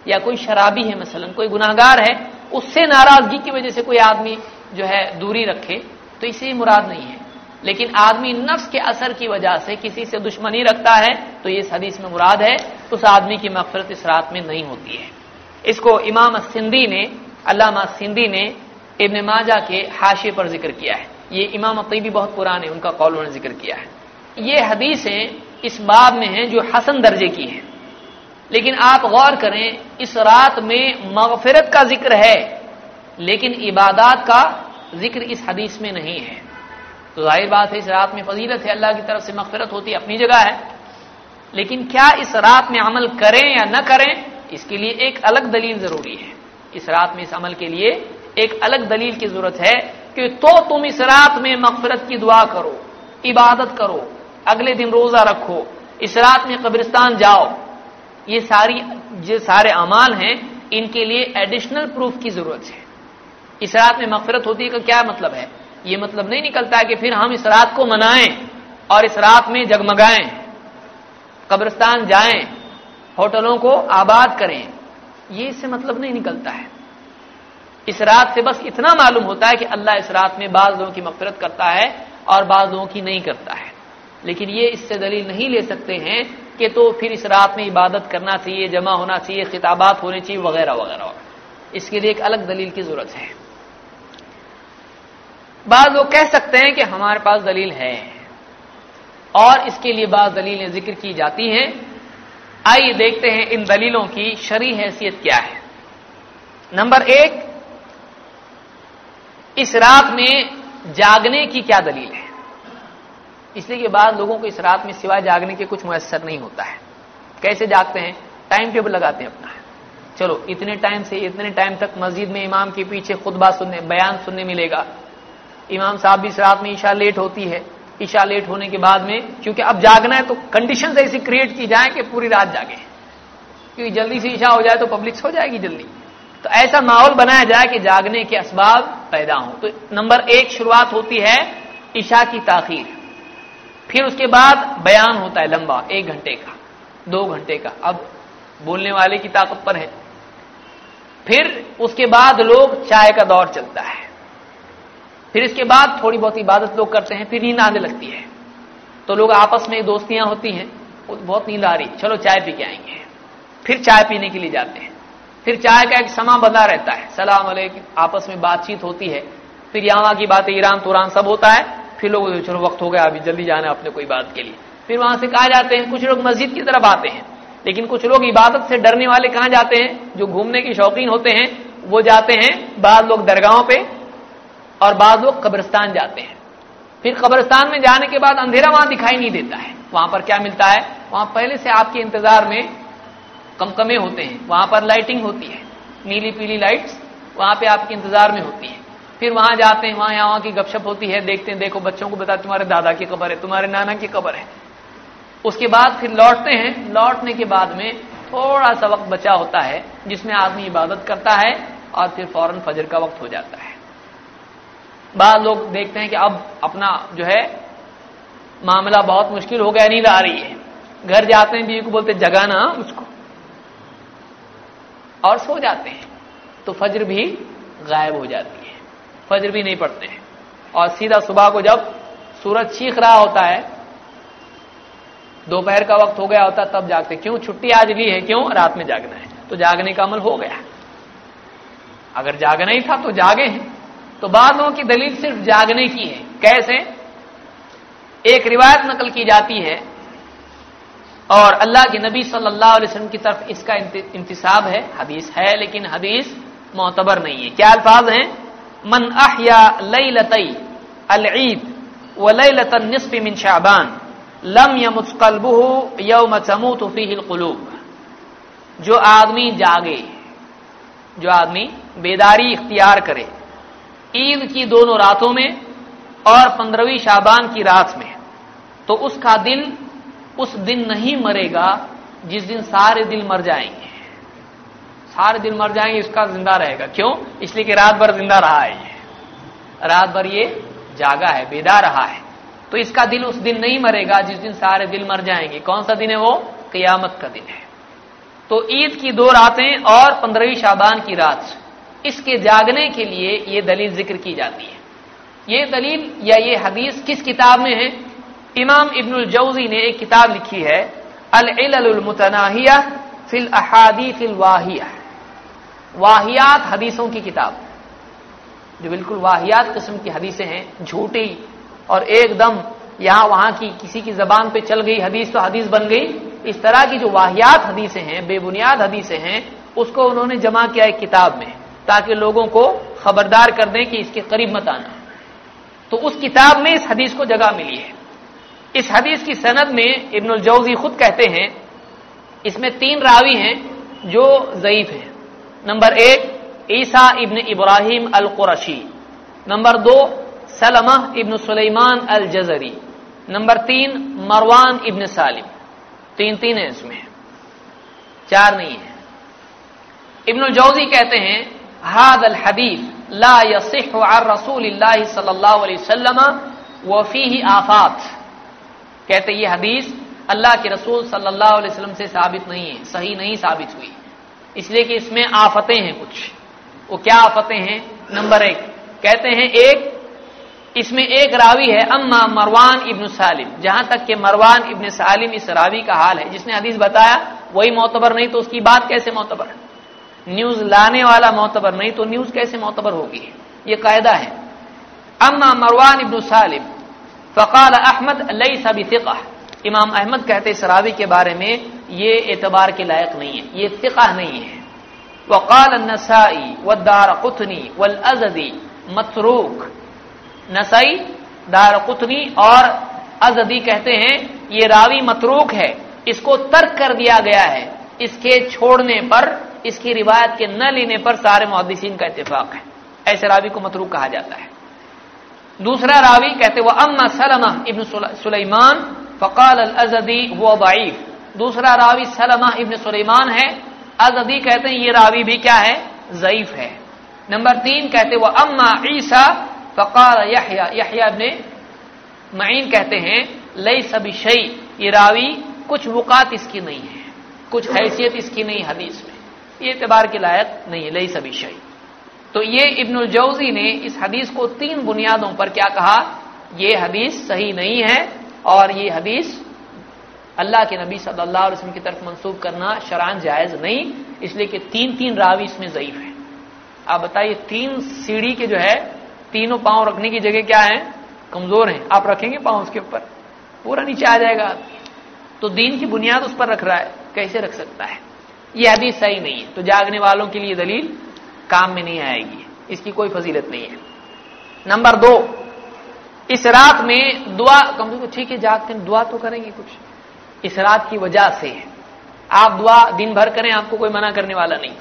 या कोई शराबी है मसलन, कोई गुनाहगार है, उससे नाराज़गी की वजह से कोई आदमी जो है दूरी रखे तो इसे मुराद नहीं है। लेकिन आदमी नफ्स के असर की वजह से किसी से दुश्मनी रखता है तो ये हदीस में मुराद है, उस आदमी की मफफरत इस रात में नहीं होती है। इसको इमाम सिंधी ने, अल्लामा सिंधी ने इबन माजा के हाशिए पर ज़िक्र किया है। ये इमाम तयबी बहुत पुराने उनका कौल उन्होंने ज़िक्र किया है। ये हदीसें इस बाब में हैं जो हसन दर्जे की हैं। लेकिन आप गौर करें, इस रात में मगफरत का ज़िक्र है, लेकिन इबादत का ज़िक्र इस हदीस में नहीं है। तो ज़ाहिर बात है, इस रात में फजीलत है, अल्लाह की तरफ़ से मगफरत होती अपनी जगह है। लेकिन क्या इस रात में अमल करें या न करें, इसके लिए एक अलग दलील ज़रूरी है। इस रात में इस अमल के लिए एक अलग दलील की ज़रूरत है कि तो तुम इस रात में मगफरत की दुआ करो, इबादत करो, अगले दिन रोजा रखो, इस रात में कब्रिस्तान जाओ। ये सारी जो सारे अमाल हैं, इनके लिए एडिशनल प्रूफ की ज़रूरत है। इस रात में मफरत होती है का क्या मतलब है? ये मतलब नहीं निकलता कि फिर हम इस रात को मनाएँ और इस रात में जगमगाएँ, कब्रिस्तान जाएँ, होटलों को आबाद करें। ये इससे मतलब नहीं निकलता है। इस रात से बस इतना मालूम होता है कि अल्लाह इस रात में बाज लोगों की मफरत करता है और बाज लोगों की नहीं करता है। लेकिन ये इससे दलील नहीं ले सकते हैं कि तो फिर इस रात में इबादत करना चाहिए, जमा होना चाहिए, खिताबात होने चाहिए, वगैरह वगैरह। इसके लिए एक अलग दलील की ज़रूरत है। बाद लोग कह सकते हैं कि हमारे पास दलील है और इसके लिए बाद दलीलें ज़िक्र की जाती हैं। आइए देखते हैं इन दलीलों की शरी हैसियत क्या है। नंबर एक इस रात में जागने की क्या दलील है? इसलिए कि बाद लोगों को इस रात में सिवाय जागने के कुछ मैसर नहीं होता है। कैसे जागते हैं? टाइम टेबल लगाते हैं अपना। चलो, इतने टाइम से, इतने टाइम तक मस्जिद में इमाम के पीछे खुतबा सुनने, बयान सुनने मिलेगा। इमाम साहब भी इस रात में ईशा लेट होती है। ईशा लेट होने के बाद में, क्योंकि अब जागना है तो कंडीशन ऐसी क्रिएट की जाए कि पूरी रात जागे। क्योंकि जल्दी से ईशा हो जाए तो पब्लिक सो जाएगी जल्दी। तो ऐसा माहौल बनाया जाए कि जागने के असबाब पैदा हो। तो नंबर एक शुरुआत होती है ईशा की ताखीर। फिर उसके बाद बयान होता है लंबा, एक घंटे का, दो घंटे का। अब बोलने वाले की ताकत पर है। फिर उसके बाद लोग चाय का दौर चलता है। फिर इसके बाद थोड़ी बहुत इबादत लोग करते हैं, फिर नींद आने लगती है। तो लोग आपस में दोस्तियाँ होती हैं बहुत नींद आ रही चलो चाय पी के आएँगे। फिर चाय पीने के लिए जाते हैं। फिर चाय का एक समा बंधा रहता है। सलाम आपस में बातचीत होती है। फिर यहाँ की बातें ईरान, तुरान सब होता है। फिर लोग चलो, वक्त हो गया, अभी जल्दी जाना अपने कोई बात के लिए। फिर वहाँ से कहा जाते हैं? कुछ लोग मस्जिद की तरफ़ आते हैं। लेकिन कुछ लोग इबादत से डरने वाले कहाँ जाते हैं? जो घूमने के शौकीन होते हैं, वो जाते हैं बाद लोग दरगाहों पे और बाद लोग कब्रिस्तान जाते हैं। फिर कब्रिस्तान में जाने के बाद अंधेरा वहाँ दिखाई नहीं देता है। वहाँ पर क्या मिलता है? वहाँ पहले से आपके इंतज़ार में कमकमे होते हैं, वहाँ पर लाइटिंग होती है नीली पीली लाइट्स वहाँ पे आपके इंतज़ार में होती है। फिर वहाँ जाते हैं, वहाँ यहाँ की गपशप होती है, देखते हैं, देखो बच्चों को बता तुम्हारे दादा की खबर है, तुम्हारे नाना की खबर है। उसके बाद फिर लौटते हैं, लौटने के बाद में थोड़ा सा वक्त बचा होता है, जिसमें आदमी इबादत करता है और फिर फ़ौरन फजर का वक्त हो जाता है। बाद लोग देखते हैं कि अब अपना जो है, मामला बहुत मुश्किल हो गया, नींद आ रही है। घर जाते हैं, बीवी को बोलते जगाना उसको। और सो जाते हैं। तो फज्र भी गायब हो जाती है। फज्र भी नहीं पड़ते हैं। और सीधा सुबह को जब सूरज चीख रहा होता है, दोपहर का वक्त हो गया होता, तब जागते। क्यों? छुट्टी आज ली है, क्यों? रात में जागना है। तो जागने का अमल हो गया। अगर जागना ही था तो जागे हैं। तो बाद लोगों की दलील सिर्फ़ जागने की है। कैसे? एक रिवायत नकल की जाती है और अल्लाह के नबी सल्लल्लाहु अलैहि वसल्लम की तरफ़ इसका इंतसाब है। हदीस है, लेकिन हदीस मोतबर नहीं है। क्या अल्फाज हैं? मन अहया लई लतई अल ईद व लई लतन निसफ मिन शाबान लम यमुस्कलबुहु यौम तमूत फीहिल कुलूब। जो आदमी जागे, जो आदमी बेदारी इख्तियार करे, ईद की दोनों रातों में और पंद्रहवीं शाबान की रात में तो उसका दिल उस दिन नहीं मरेगा जिस दिन सारे दिल मर जाएँगे। सारे दिल मर जाएँगे इसका ज़िंदा रहेगा। क्यों? इसलिए कि रात भर ज़िंदा रहा है ये। रात भर ये जागा है बेदा रहा है। तो इसका दिल उस दिन नहीं मरेगा जिस दिन सारे दिल मर जाएँगे। कौन सा दिन है वो? कयामत का दिन है। तो ईद की दो रातें और पंद्रहवीं शाबान की रात, इसके जागने के लिए ये दलील ज़िक्र की जाती है। ये दलील या ये हदीस किस किताब में है? इमाम इब्नुल जौजी ने एक किताब लिखी है अलमुतनाहिया फिल अहादी फिल वाहिया। वाहियात हदीसों की किताब, जो बिल्कुल वाहियात किस्म की हदीसें हैं, झूठी और एकदम यहाँ वहाँ की किसी की जबान पे चल गई हदीस तो हदीस बन गई। इस तरह की जो वाहियात हदीसें हैं, बेबुनियाद हदीसें हैं, उसको उन्होंने जमा किया एक किताब में, ताकि लोगों को खबरदार कर दें कि इसके करीब मत आना। तो उस किताब में इस हदीस को जगह मिली है। इस हदीस की सनद में इब्नुल जौजी खुद कहते हैं, इसमें तीन रावी हैं जो जयीफ हैं। नंबर एक, ईसा इब्न इब्राहिम अल कुरशी नंबर दो, Salama ibn Sulaiman al Jazari number तीन, मरवान इब्न सालिम। तीन तीन है इसमें। चार नहीं है। इब्न जौजी कहते हैं हाद अल हदीस ला यसिह रसूल सल्लल्लाहु अलैहि वसल्लम वफी आफात। कहते ये हदीस अल्लाह के रसूल सल्लल्लाहु अलैहि वसल्लम से साबित नहीं है, सही नहीं साबित हुई। इसलिए कि इसमें आफतें हैं कुछ। वो क्या आफतें हैं? नंबर एक, कहते हैं एक, इसमें एक रावी है, अम्मा मरवान इब्न सालिम। जहाँ तक कि मरवान इब्न सालिम इस रावी का हाल है। जिसने हदीस बताया, वही मोतबर नहीं तो उसकी बात कैसे मोतबर? न्यूज़ लाने वाला मोतबर नहीं तो न्यूज़ कैसे मोतबर होगी? ये कायदा है। अम्मा मरवान इब्न सालिम फ़काल अहमद लई सभी फ़िका इमाम अहमद कहते इस रावी के बारे में, ये एतबार के लायक नहीं है, ये फ़िका नहीं है। वक़ाल नसाई वदार कुतनी वल अजदी मतरूक। नसई, दार कुतनी और अजदी कहते हैं, ये रावी मतरूक है। इसको तर्क कर दिया गया है। इसके छोड़ने पर, इसकी रिवायत के न लेने पर सारे मुहदसिन का इतफाक है। ऐसे रावी को मतरूक कहा जाता है। दूसरा रावी कहते वह अम्मा सलमा इब्न सुलेमान, फ़काल अजदी वो वाइफ दूसरा रावी सलमा इब्न सुलेमान है, अजदी कहते हैं, ये रावी भी क्या है? जईफ है। नंबर तीन कहते वह अम्मा ईसा, फ़काल यहया। यहया इब्न मईन कहते हैं लई सभी शई। ये रावी कुछ वक़ात इसकी नहीं है, कुछ हैसियत इसकी नहीं हदीस में। ये एतबार के लायक नहीं है लई सभी शई। तो ये इब्नुल जौजी ने इस हदीस को तीन बुनियादों पर क्या कहा? ये हदीस सही नहीं है और ये हदीस अल्लाह के नबी सल्लल्लाहु अलैहि वसल्लम की तरफ़ मंसूब करना शरान जायज़ नहीं, इसलिए कि तीन तीन रावी इसमें ज़यीफ है। आप बताइए, तीन सीढ़ी के जो है, तीनों पाँव रखने की जगह क्या है? कमज़ोर है। आप रखेंगे पाँव उसके ऊपर? पूरा नीचे आ जाएगा। तो दीन की बुनियाद उस पर रख रहा है। कैसे रख सकता है? यह हदीस सही नहीं है। तो जागने वालों के लिए दलील काम में नहीं आएगी। इसकी कोई फजीलत नहीं है। नंबर दो, इस रात में दुआ कम से कम ठीक है, जागते दुआ तो करेंगे कुछ। इस रात की वजह से आप दुआ दिन भर करें, आपको कोई मना करने वाला नहीं।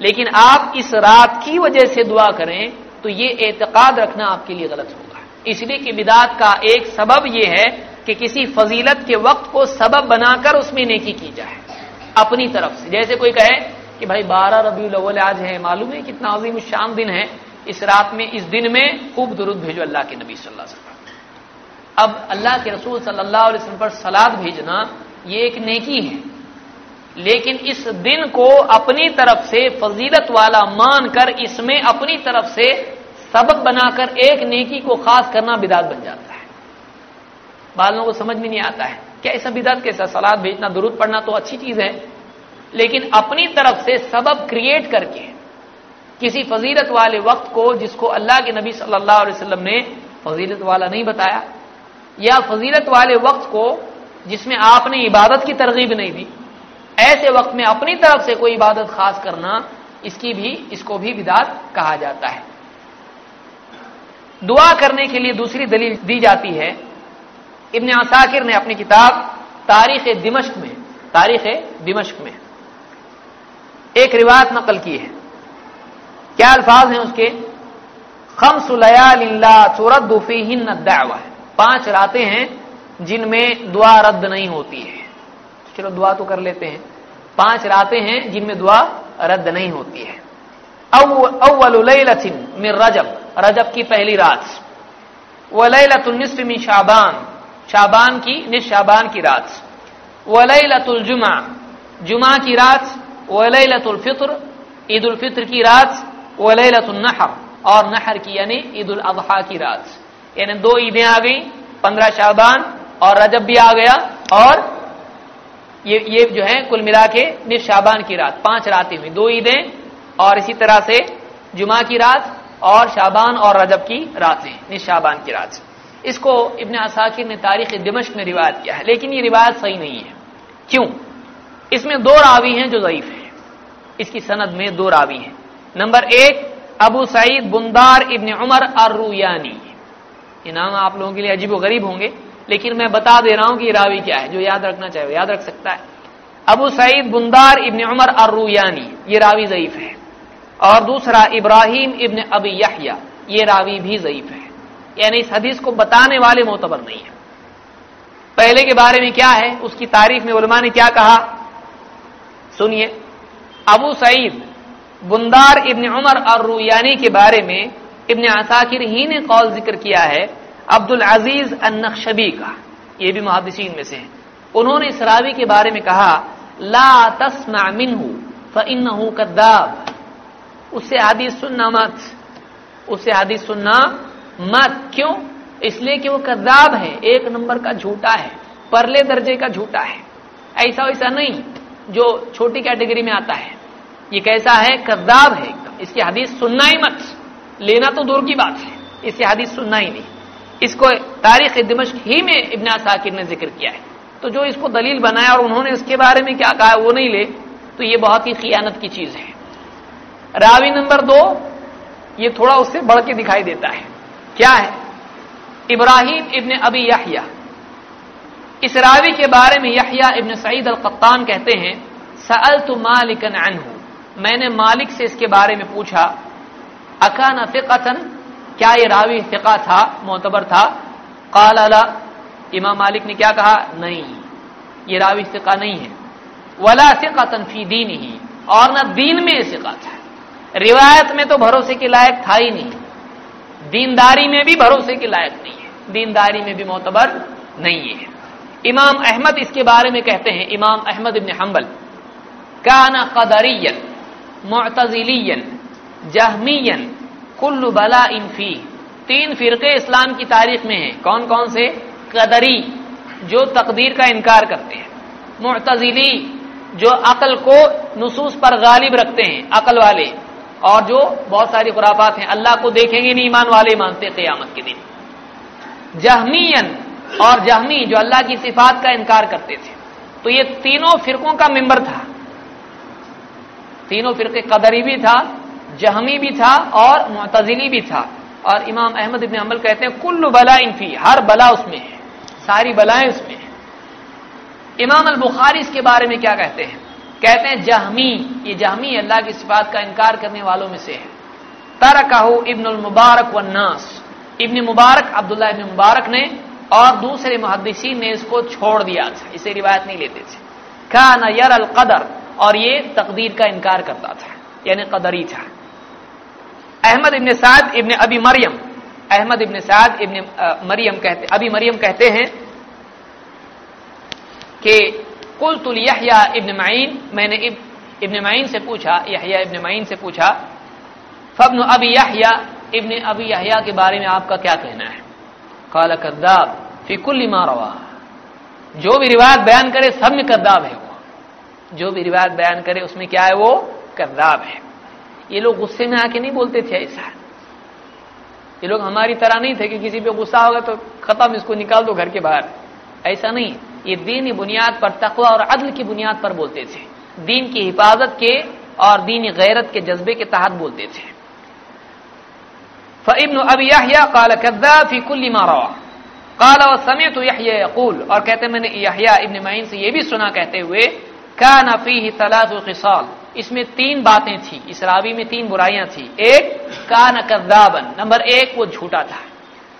लेकिन आप इस रात की वजह से दुआ करें तो ये एतकाद रखना आपके लिए गलत होगा। इसलिए कि बिदात का एक सबब यह है कि किसी फजीलत के वक्त को सबब बनाकर उसमें नेकी की जाए। अपनी तरफ़ से, जैसे कोई कहे कि भाई बारह रबी अव्वल आज है। मालूम है कितना अजीम शाम दिन है। इस रात में, इस दिन में खूब दुरुद भेजो अल्लाह के नबी वसल्लम। अब अल्लाह के रसूल सल्लल्लाहु पर सलाद भेजना, ये एक नेकी है। लेकिन इस दिन को अपनी तरफ़ से फजीलत वाला मानकर इसमें अपनी तरफ़ से सबक बनाकर एक नेकी को खास करना बिदात बन जाता है। बालों को समझ में नहीं आता है। क्या ऐसा बिदात कैसा सलाद भेजना, दुरुद पढ़ना तो अच्छी चीज़ है। लेकिन अपनी तरफ़ से सबब क्रिएट करके, किसी फजीलत वाले वक्त को जिसको अल्लाह के नबी सल्लल्लाहु अलैहि वसल्लम ने फजीलत वाला नहीं बताया, या फजीलत वाले वक्त को जिसमें आपने इबादत की तरगीब नहीं दी, ऐसे वक्त में अपनी तरफ़ से कोई इबादत खास करना, इसकी भी, इसको भी विदात कहा जाता है। दुआ करने के लिए दूसरी दलील दी जाती है, इब्न आसाकिर ने अपनी किताब तारीख दिमश्क में, तारीख दिमश्क में एक रिवायत नकल की है। क्या अल्फाज हैं उसके? खम सुलयाल्ला सूरत दुफी दावा है। पाँच रातें हैं जिनमें दुआ रद्द नहीं होती है। चलो दुआ तो कर लेते हैं। पाँच रातें हैं जिनमें दुआ रद्द नहीं होती है। अव्वलचिन मिर रजब। रजब की पहली रात। वलैलतुलनिसफ मिन शाबान। शाबान की निस शाबान की रात। वलैलतुल जुमा। जुमा की रात वलैलतुल फित्र ईद उल फित्र की रात वलैलतुल नहर, और नहर की यानी ईद उल अजहा की रात। यानी दो ईदें आ गई, पंद्रह शाबान, और रजब भी आ गया, और ये ये जो है, कुल मिला के निस शाबान की रात, पाँच रातें हुई। दो ईदें, और इसी तरह से जुमा की रात, और शाबान और रजब की रातें, निस शाबान की रात। इसको इब्न असाकिर ने तारीख दिमश्क में रिवायत किया है, लेकिन ये रिवायत सही नहीं है। क्यों? इसमें दो रावी हैं जो ज़यीफ है। इसकी सनद में दो रावी हैं। नंबर एक, अबू सईद बुंदार इब्न उमर अर्रुयानी। ये नाम आप लोगों के लिए अजीब गरीब होंगे, लेकिन मैं बता दे रहा हूँ कि रावी क्या है, जो याद रखना चाहे, याद रख सकता है। अबू सईद बुंदार इब्न उमर अर्रुयानी, ये रावी ज़यीफ है। और दूसरा, इब्राहिम इब्न अबी यहिया, ये रावी भी ज़यीफ है। यानी इस हदीस को बताने वाले मोतबर नहीं है। पहले के बारे में क्या है, उसकी तारीफ़ में उलमा ने क्या कहा? सुनिए, अबू सईद, बुंदार इब्न उमर और रूयानी के बारे में इब्न असाकिर ही ने कौल ज़िक्र किया है, अब्दुल अज़ीज़ अन्नशबी का। ये भी मुहदसिन में से है। उन्होंने इस रावी के बारे में कहा, ला तस्मा मिनहू फ़िन्नहू कद्दाब। उससे हदीस सुनना मत। उससे हदीस सुनना मत। क्यों? इसलिए कि वो कद्दाब है, एक नंबर का झूठा है, परले दर्जे का झूठा है। ऐसा वैसा नहीं। जो छोटी कैटेगरी में आता है, ये कैसा है? कद्दाब है इसकी हदीस सुनना ही मत। लेना तो दूर की बात है। इसकी हदीस सुनना ही नहीं। इसको तारीख दिमश्क ही में इब्न साकिर ने ज़िक्र किया है। तो जो इसको दलील बनाया और उन्होंने इसके बारे में क्या कहा, वो नहीं ले तो ये बहुत ही खियानत की चीज़ है। रावी नंबर दो, ये थोड़ा उससे बढ़ के दिखाई देता है। क्या है? इब्राहिम इब्न अबी याहिया। इस रावी के बारे में यहिया इब्न सईद अल कत्तान कहते हैं सल तो मालिकन अनहू। मैंने मालिक से इसके बारे में पूछा, अकान फिकतन? क्या ये रावी फिका था, मोतबर था? काल अला इमाम मालिक ने क्या कहा? नहीं, ये रावी फिका नहीं है। वला फिकतन फ़ी दीन ही और न दीन में सिका था। रिवायत में तो भरोसे के लायक था ही नहीं। दीनदारी में भी भरोसे के लायक नहीं है। दीनदारी में भी मोतबर नहीं है। इमाम अहमद इसके बारे में कहते हैं, इमाम अहमद इबन हम्बल काना कदरियन मोतजिलियन जहमीयन, कुल्लु बला इनफी तीन फिरके इस्लाम की तारीख में है। कौन कौन से? कदरी, जो तकदीर का इनकार करते हैं। मुतजिली जो अकल को नसूस पर गालिब रखते हैं, अकल वाले। और जो बहुत सारी खुराफात हैं, अल्लाह को देखेंगे नहीं, ईमान वाले मानते क़यामत के दिन। जहमीयन और जहमी, जो अल्लाह की सिफात का इनकार करते थे। तो ये तीनों फिरकों का मेंबर था। तीनों फिरके कदरी भी था, जहमी भी था और मुतजिली भी था। और इमाम अहमद इबन अमल कहते हैं, कुल्लु बला इनफी हर बला उसमें है। सारी बलाएँ उसमें है। इमाम अल बुखारी इसके बारे में क्या कहते हैं? कहते हैं, जहमी, ये जहमी अल्लाह की सिफात का इनकार करने वालों में से है। तरकाहू इब्न मुबारक वन्नास इब्न मुबारक अब्दुल्ला इब्न मुबारक ने और दूसरे मुहदसिन ने इसको छोड़ दिया था इसे रिवायत नहीं लेते थे। खाना यर अल कदर और ये तकदीर का इनकार करता था यानी कदरी था। अहमद इब्न साद इब्न अबी मरियम अहमद इब्न साद इब्न मरियम कहते अबी मरियम कहते हैं कि कुल तुल यहिया इब्न माइन मैंने इब, इब्न माइन से पूछा यहिया इब्न माइन से पूछा फबन अबी यहिया इब्न अबी यहिया के बारे में आपका क्या कहना है? काला कद्दाब फिकुल फिकुल्ली मारवा जो भी रिवायत बयान करे सब में कद्दाब है वो जो भी रिवायत बयान करे उसमें क्या है वो कद्दाब है ये लोग गुस्से में आके नहीं बोलते थे ऐसा ये लोग हमारी तरह नहीं थे कि किसी पे गुस्सा होगा तो खत्म इसको निकाल दो घर के बाहर ऐसा नहीं ये दीन बुनियाद पर तकवा और अदल की बुनियाद पर बोलते थे दीन की हिफाजत के और दीन गैरत के जज्बे के तहत बोलते थे फ़िब्न अब यहिया काल कद्दा फ़ी कुल्ली मारवा काला और समय तो यहिया यकूल और कहते मैंने यहिया इब्न मईन से ये भी सुना कहते हुए का नफी ही तलात इसमें तीन बातें थी इस रावी में तीन बुराइयाँ थी एक का न कद्दाबन नंबर एक वो झूठा था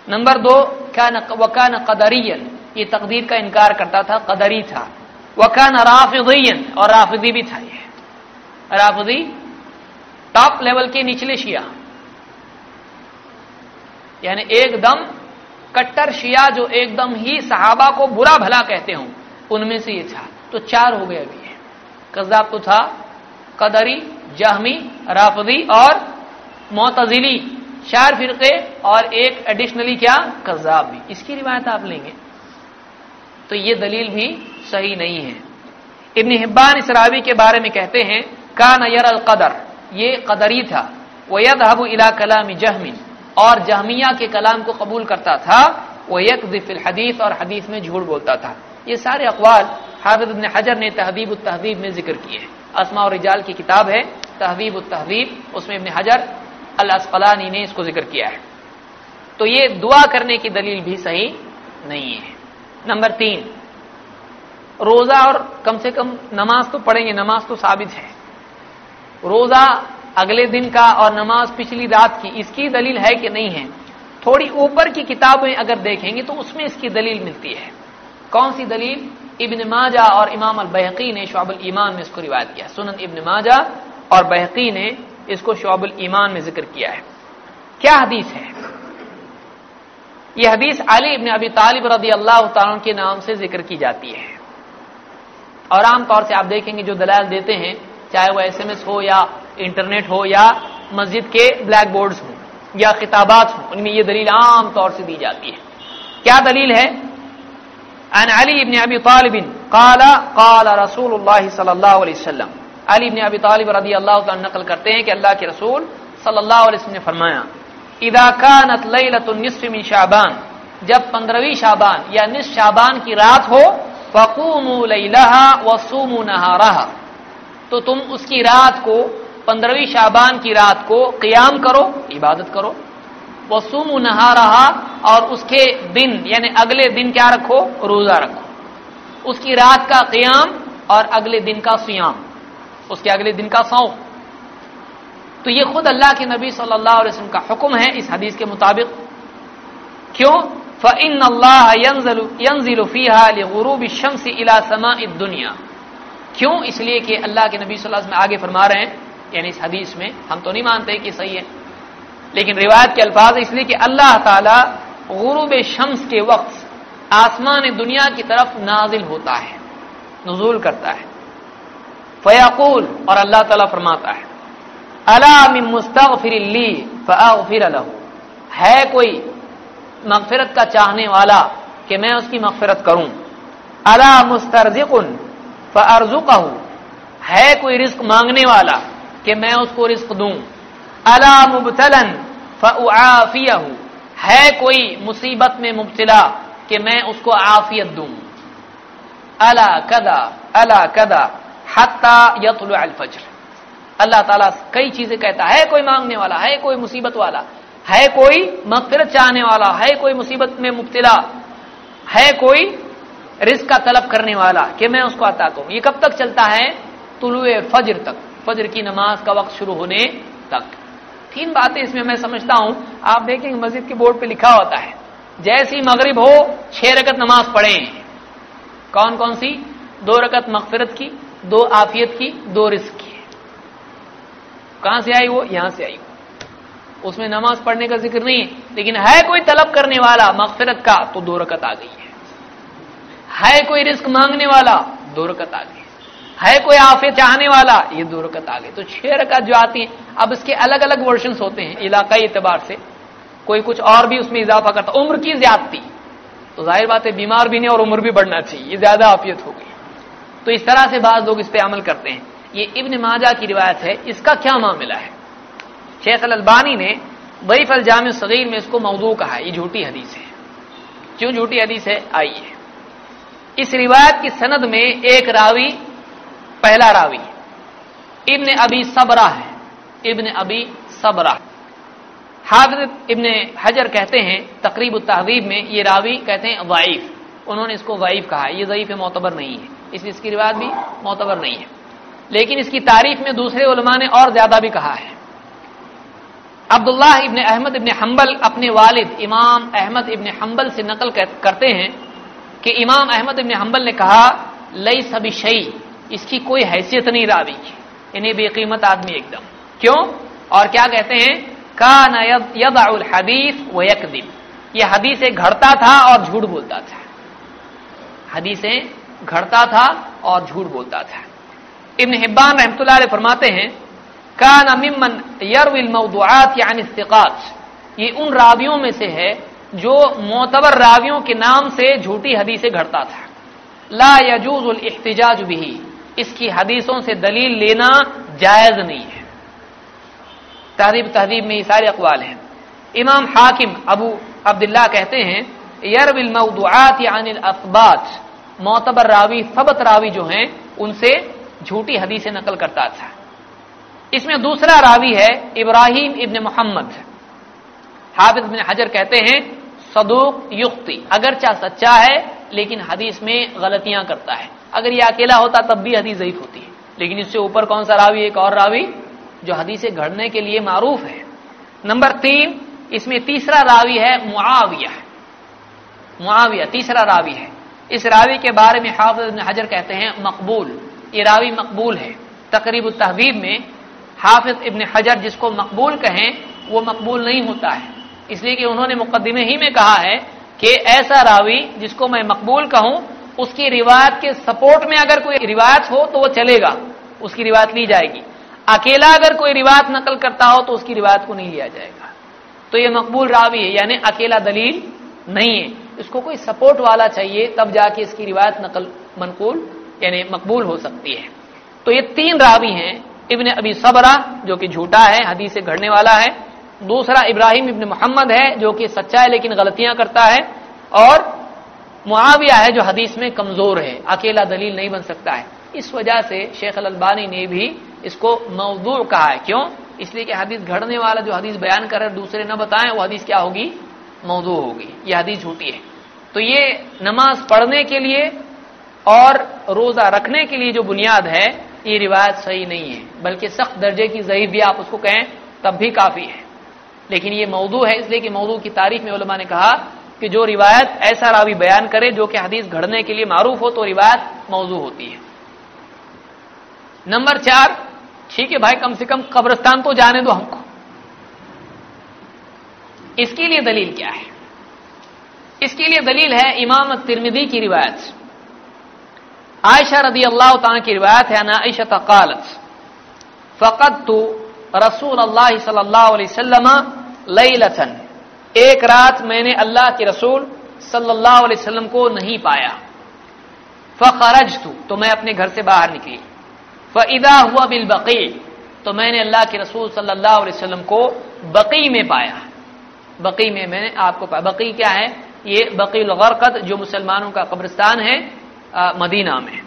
नंबर दो क्या न वका न कदरियन ये तकदीर का इनकार करता था कदरी था वकान राफिदीन और राफिदी भी था ये राफिदी टॉप लेवल के निचले शिया यानी एकदम कट्टर, शिया जो एकदम ही सहाबा को बुरा भला कहते हों, उनमें से ये था। तो चार हो गए अभी कजाब तो था, कदरी, जहमी, राफदी और मोतजिली। चार फिरके और एक एडिशनली क्या? कजाब भी। इसकी रिवायत आप लेंगे। तो ये दलील भी सही नहीं है। इब्न हिब्बान इस रावी के बारे में कहते हैं का नयर अल कदर। ये कदरी था। वयद हबू इला कलाम जहमिन। और जहमिया के कलाम को कबूल करता था वह दिफिल हदीस और हदीस में झूठ बोलता था। ये सारे अकवाल हाफिज इब्न हजर ने तहदीब तहदीब में ज़िक्र किए हैं। असमा और रिजाल की किताब है तहदीब तहदीब उसमें इब्न हजर अल ने इसको ज़िक्र किया है। तो ये दुआ करने की दलील भी सही नहीं है। नंबर तीन, रोजा और कम से कम नमाज़ तो पढ़ेंगे, नमाज़ तो साबित है। रोजा अगले दिन का और नमाज़ पिछली रात की, इसकी दलील है कि नहीं है? थोड़ी ऊपर की किताबें अगर देखेंगे तो उसमें इसकी दलील मिलती है। कौन सी दलील? इब्न माजा और इमाम अल बहकी ने शोबुल ईमान में इसको रिवायत किया। सुनन इब्न माजा और बहकी ने इसको शोबुल ईमान में ज़िक्र किया है। क्या हदीस है? यह हदीस अली इबन अबी तालिब रदी अल्लाह के नाम से ज़िक्र की जाती है। और आमतौर से आप देखेंगे जो दलाल देते हैं, चाहे वह एस एम एस हो या इंटरनेट हो या मस्जिद के ब्लैक बोर्ड्स हो या किताबात हो, उनमें यह दलील आम से दी जाती है। क्या दलील है? अन अली इबन अबी तालिबिन काला काला रसूल सल्लल्लाहु अली इबन अबी तालिब रदी अल्लाह नकल करते हैं कि अल्लाह के रसूल सल्लल्लाहु ने फरमाया इदाकानत लैलतुन्निस्फि शाबान। जब पंद्रहवीं शाबान या निस शाबान की रात हो, फकूमू लैलहा वसूमू नहारहा। तो तुम उसकी रात को पंद्रहवीं शाबान की रात को क्याम करो, इबादत करो। वसूमू नहा रहा और उसके दिन, यानी अगले दिन क्या रखो? रोजा रखो। उसकी रात का क्याम और अगले दिन का सियाम। उसके अगले दिन का सौ। तो ये खुद अल्लाह के नबी सल्लल्लाहु अलैहि वसल्लम का हुक्म है इस हदीस के मुताबिक। क्यों? फ़िन अल्लाहूब शम्स इला समा दुनिया। क्यों? इसलिए कि अल्लाह के नबी सल्लल्लाहु अलैहि वसल्लम आगे फरमा रहे हैं। यानी इस हदीस में, हम तो नहीं मानते कि सही है। लेकिन रिवायत के अल्फाज इसलिए कि अल्लाह ताला गुरूब शम्स के वक्त आसमान दुनिया की तरफ़ नाजिल होता है, नजूल करता है। फयाकूल, और अल्लाह ताला फरमाता है, अला मुस्तफिर फ़िर है कोई मगफिरत का चाहने वाला कि मैं उसकी मगफिरत करूँ? अला मुस्तरजिकुन फ़र्जुकहू है कोई रिस्क मांगने वाला कि मैं उसको रिस्क दूँ। अला मुबतलन फ़ाफियाहू है कोई मुसीबत में मुबतला कि मैं उसको आफियत दूँ? अला कदा अला कदा, हत्ता यतुल फजर अल्लाह ताला कई चीज़ें कहता, है कोई मांगने वाला, है कोई मुसीबत वाला, है कोई मगफिरत चाहने वाला, है कोई मुसीबत में मुबतला, है कोई रिस्क का तलब करने वाला कि मैं उसको आता करूँ? ये कब तक चलता है? तुलु फजर तक। फजर की नमाज़ का वक्त शुरू होने तक। तीन बातें इसमें मैं समझता हूँ। आप देखेंगे मस्जिद के बोर्ड पे लिखा होता है, जैसी मगरिब हो, छह रकत नमाज़ पढ़े। कौन कौन सी? दो रकत मगफिरत की, दो आफियत की, दो रिस्क की। कहाँ से आई वो? यहाँ से आई वो। उसमें नमाज़ पढ़ने का ज़िक्र नहीं है, लेकिन है कोई तलब करने वाला मगफिरत का तो दो रकत आ गई है। है कोई रिस्क मांगने वाला, दो रकत आ गई है कोई आफे चाहने वाला? ये दो रकत आ गई तो छह रकत जो आती है, अब इसके अलग अलग वर्षन होते हैं इलाकाई एतबार से। कोई कुछ और भी उसमें इजाफा करता, उम्र की ज्यादती। तो ज़ाहिर बात है, बीमार भी नहीं और उम्र भी बढ़ना चाहिए। ये ज़्यादा आफियत हो गई। तो इस तरह से बाज लोग इस पर अमल करते हैं। ये इब्न माजा की रिवायत है, इसका क्या मामला है? शेख अलबानी ने अल जाम सगीर में इसको मौजू कहा ये झूठी हदीस है। क्यों झूठी हदीस है? आइए। इस रिवायत की सनद में एक रावी पहला रावी। इब्न अबी सबरा है। इब्न अबी सबरा। हाफिज इब्न हजर कहते हैं, तकरीब तहवीब में ये रावी कहते हैं वाइफ। उन्होंने इसको वाइफ कहा ये ज़यीफ मोतबर नहीं है। इसलिए इसकी रिवायत भी मोतबर नहीं है। लेकिन इसकी तारीफ़ में दूसरे उलमा ने और ज़्यादा भी कहा है। Abdullah ibn Ahmad ibn Hanbal अपने वालिद इमाम अहमद इबन हम्बल से नकल करते हैं कि इमाम अहमद इबन हम्बल ने कहा लई सभी शई। इसकी कोई हैसियत नहीं रावी की इन्हें बेकीमत आदमी एकदम। क्यों? और क्या कहते हैं? का नयद हदीस व यकदिम यह हदीसें घड़ता था और झूठ बोलता था। हदीसें घड़ता था और झूठ बोलता था। इब्न हिब्बान रहमतुल्लाह फरमाते हैं, कान मिमन यरविल ये उन रावियों में से है जो मोतबर रावियों के नाम से झूठी हदीसें घड़ता था। ला यजूज उल इख्तिजाज भी इसकी हदीसों से दलील लेना जायज़ नहीं है। तहरीब तहरीब में ये सारे अकवाल हैं। इमाम हाकिम अबू अब्दुल्ला कहते हैं, यरविल मौदुआत यानी अखबात मोतबर रावी सबत रावी जो हैं, उनसे झूठी हदीसें नकल करता था। इसमें दूसरा रावी है, इब्राहिम इब्न मोहम्मद। हाफिज बिन हजर कहते हैं, सदूक युक्ति अगरचा सच्चा है, लेकिन हदीस में गलतियाँ करता है। अगर यह अकेला होता, तब भी हदीस जयीफ होती है। लेकिन इससे ऊपर कौन सा रावी एक और रावी, जो हदीसें घड़ने के लिए मारूफ है। नंबर तीन, इसमें तीसरा रावी है मुआविया मुआविया, तीसरा रावी है। इस रावी के बारे में हाफिज हजर कहते हैं, मकबूल। ये रावी मकबूल है। तकरीब तहवीब में हाफिज इबन हजर जिसको मकबूल कहें, वो मकबूल नहीं होता है। इसलिए कि उन्होंने मुकदमे ही में कहा है कि ऐसा रावी जिसको मैं मकबूल कहूँ उसकी रिवायत के सपोर्ट में अगर कोई रिवायत हो तो वो चलेगा, उसकी रिवायत ली जाएगी। अकेला अगर कोई रिवायत नकल करता हो तो उसकी रिवायत को नहीं लिया जाएगा। तो ये मकबूल रावी है, यानी अकेला दलील नहीं है। इसको कोई सपोर्ट वाला चाहिए, तब जाके इसकी रिवायत नकल मनकूल, यानी मकबूल हो सकती है। तो ये तीन रावी हैं, इब्न अबी सबरा, जो कि झूठा है, हदीस से घड़ने वाला है। दूसरा इब्राहिम इब्न मोहम्मद है, जो कि सच्चा है लेकिन गलतियाँ करता है। और मुआविया है जो हदीस में कमज़ोर है, अकेला दलील नहीं बन सकता है। इस वजह से शेख अलबानी ने भी इसको मौदू कहा है। क्यों? इसलिए कि हदीस घड़ने वाला जो हदीस बयान कर दूसरे न बताएँ, वो हदीस क्या होगी? मौजू होगी। यह हदीस झूठी है। तो ये नमाज़ पढ़ने के लिए और रोजा रखने के लिए जो बुनियाद है, ये रिवायत सही नहीं है। बल्कि सख्त दर्जे की जयीफ भी आप उसको कहें, तब भी काफ़ी है। लेकिन ये मौजू है, इसलिए कि मौजू की तारीफ़ में उलमा ने कहा कि जो रिवायत ऐसा रावी बयान करे जो कि हदीस घड़ने के लिए मारूफ हो तो रिवायत मौजू होती है। नंबर चार, ठीक है भाई, कम से कम कब्रस्तान तो जाने दो हमको। इसके लिए दलील क्या है? इसके लिए दलील है इमाम तिरमिदी की रिवायत। आयशा रदी अल्लाह तला की रिवायत है ना आयशा तकालत फ़कत तो रसूल अल्लाह अलैहि वसल्लम लैलतन। एक रात मैंने अल्लाह के रसूल सल्लल्लाहु अलैहि वसल्लम को नहीं पाया। फ़खरज तू तो मैं अपने घर से बाहर निकली। फ़िदा हुआ बिल बकी तो मैंने अल्लाह के रसूल सल्लल्लाहु अलैहि वसल्लम को बकी में पाया। बकी में मैंने आपको पाया बकी क्या है? ये बकील गरकत जो मुसलमानों का कब्रिस्तान है आ, मदीना में।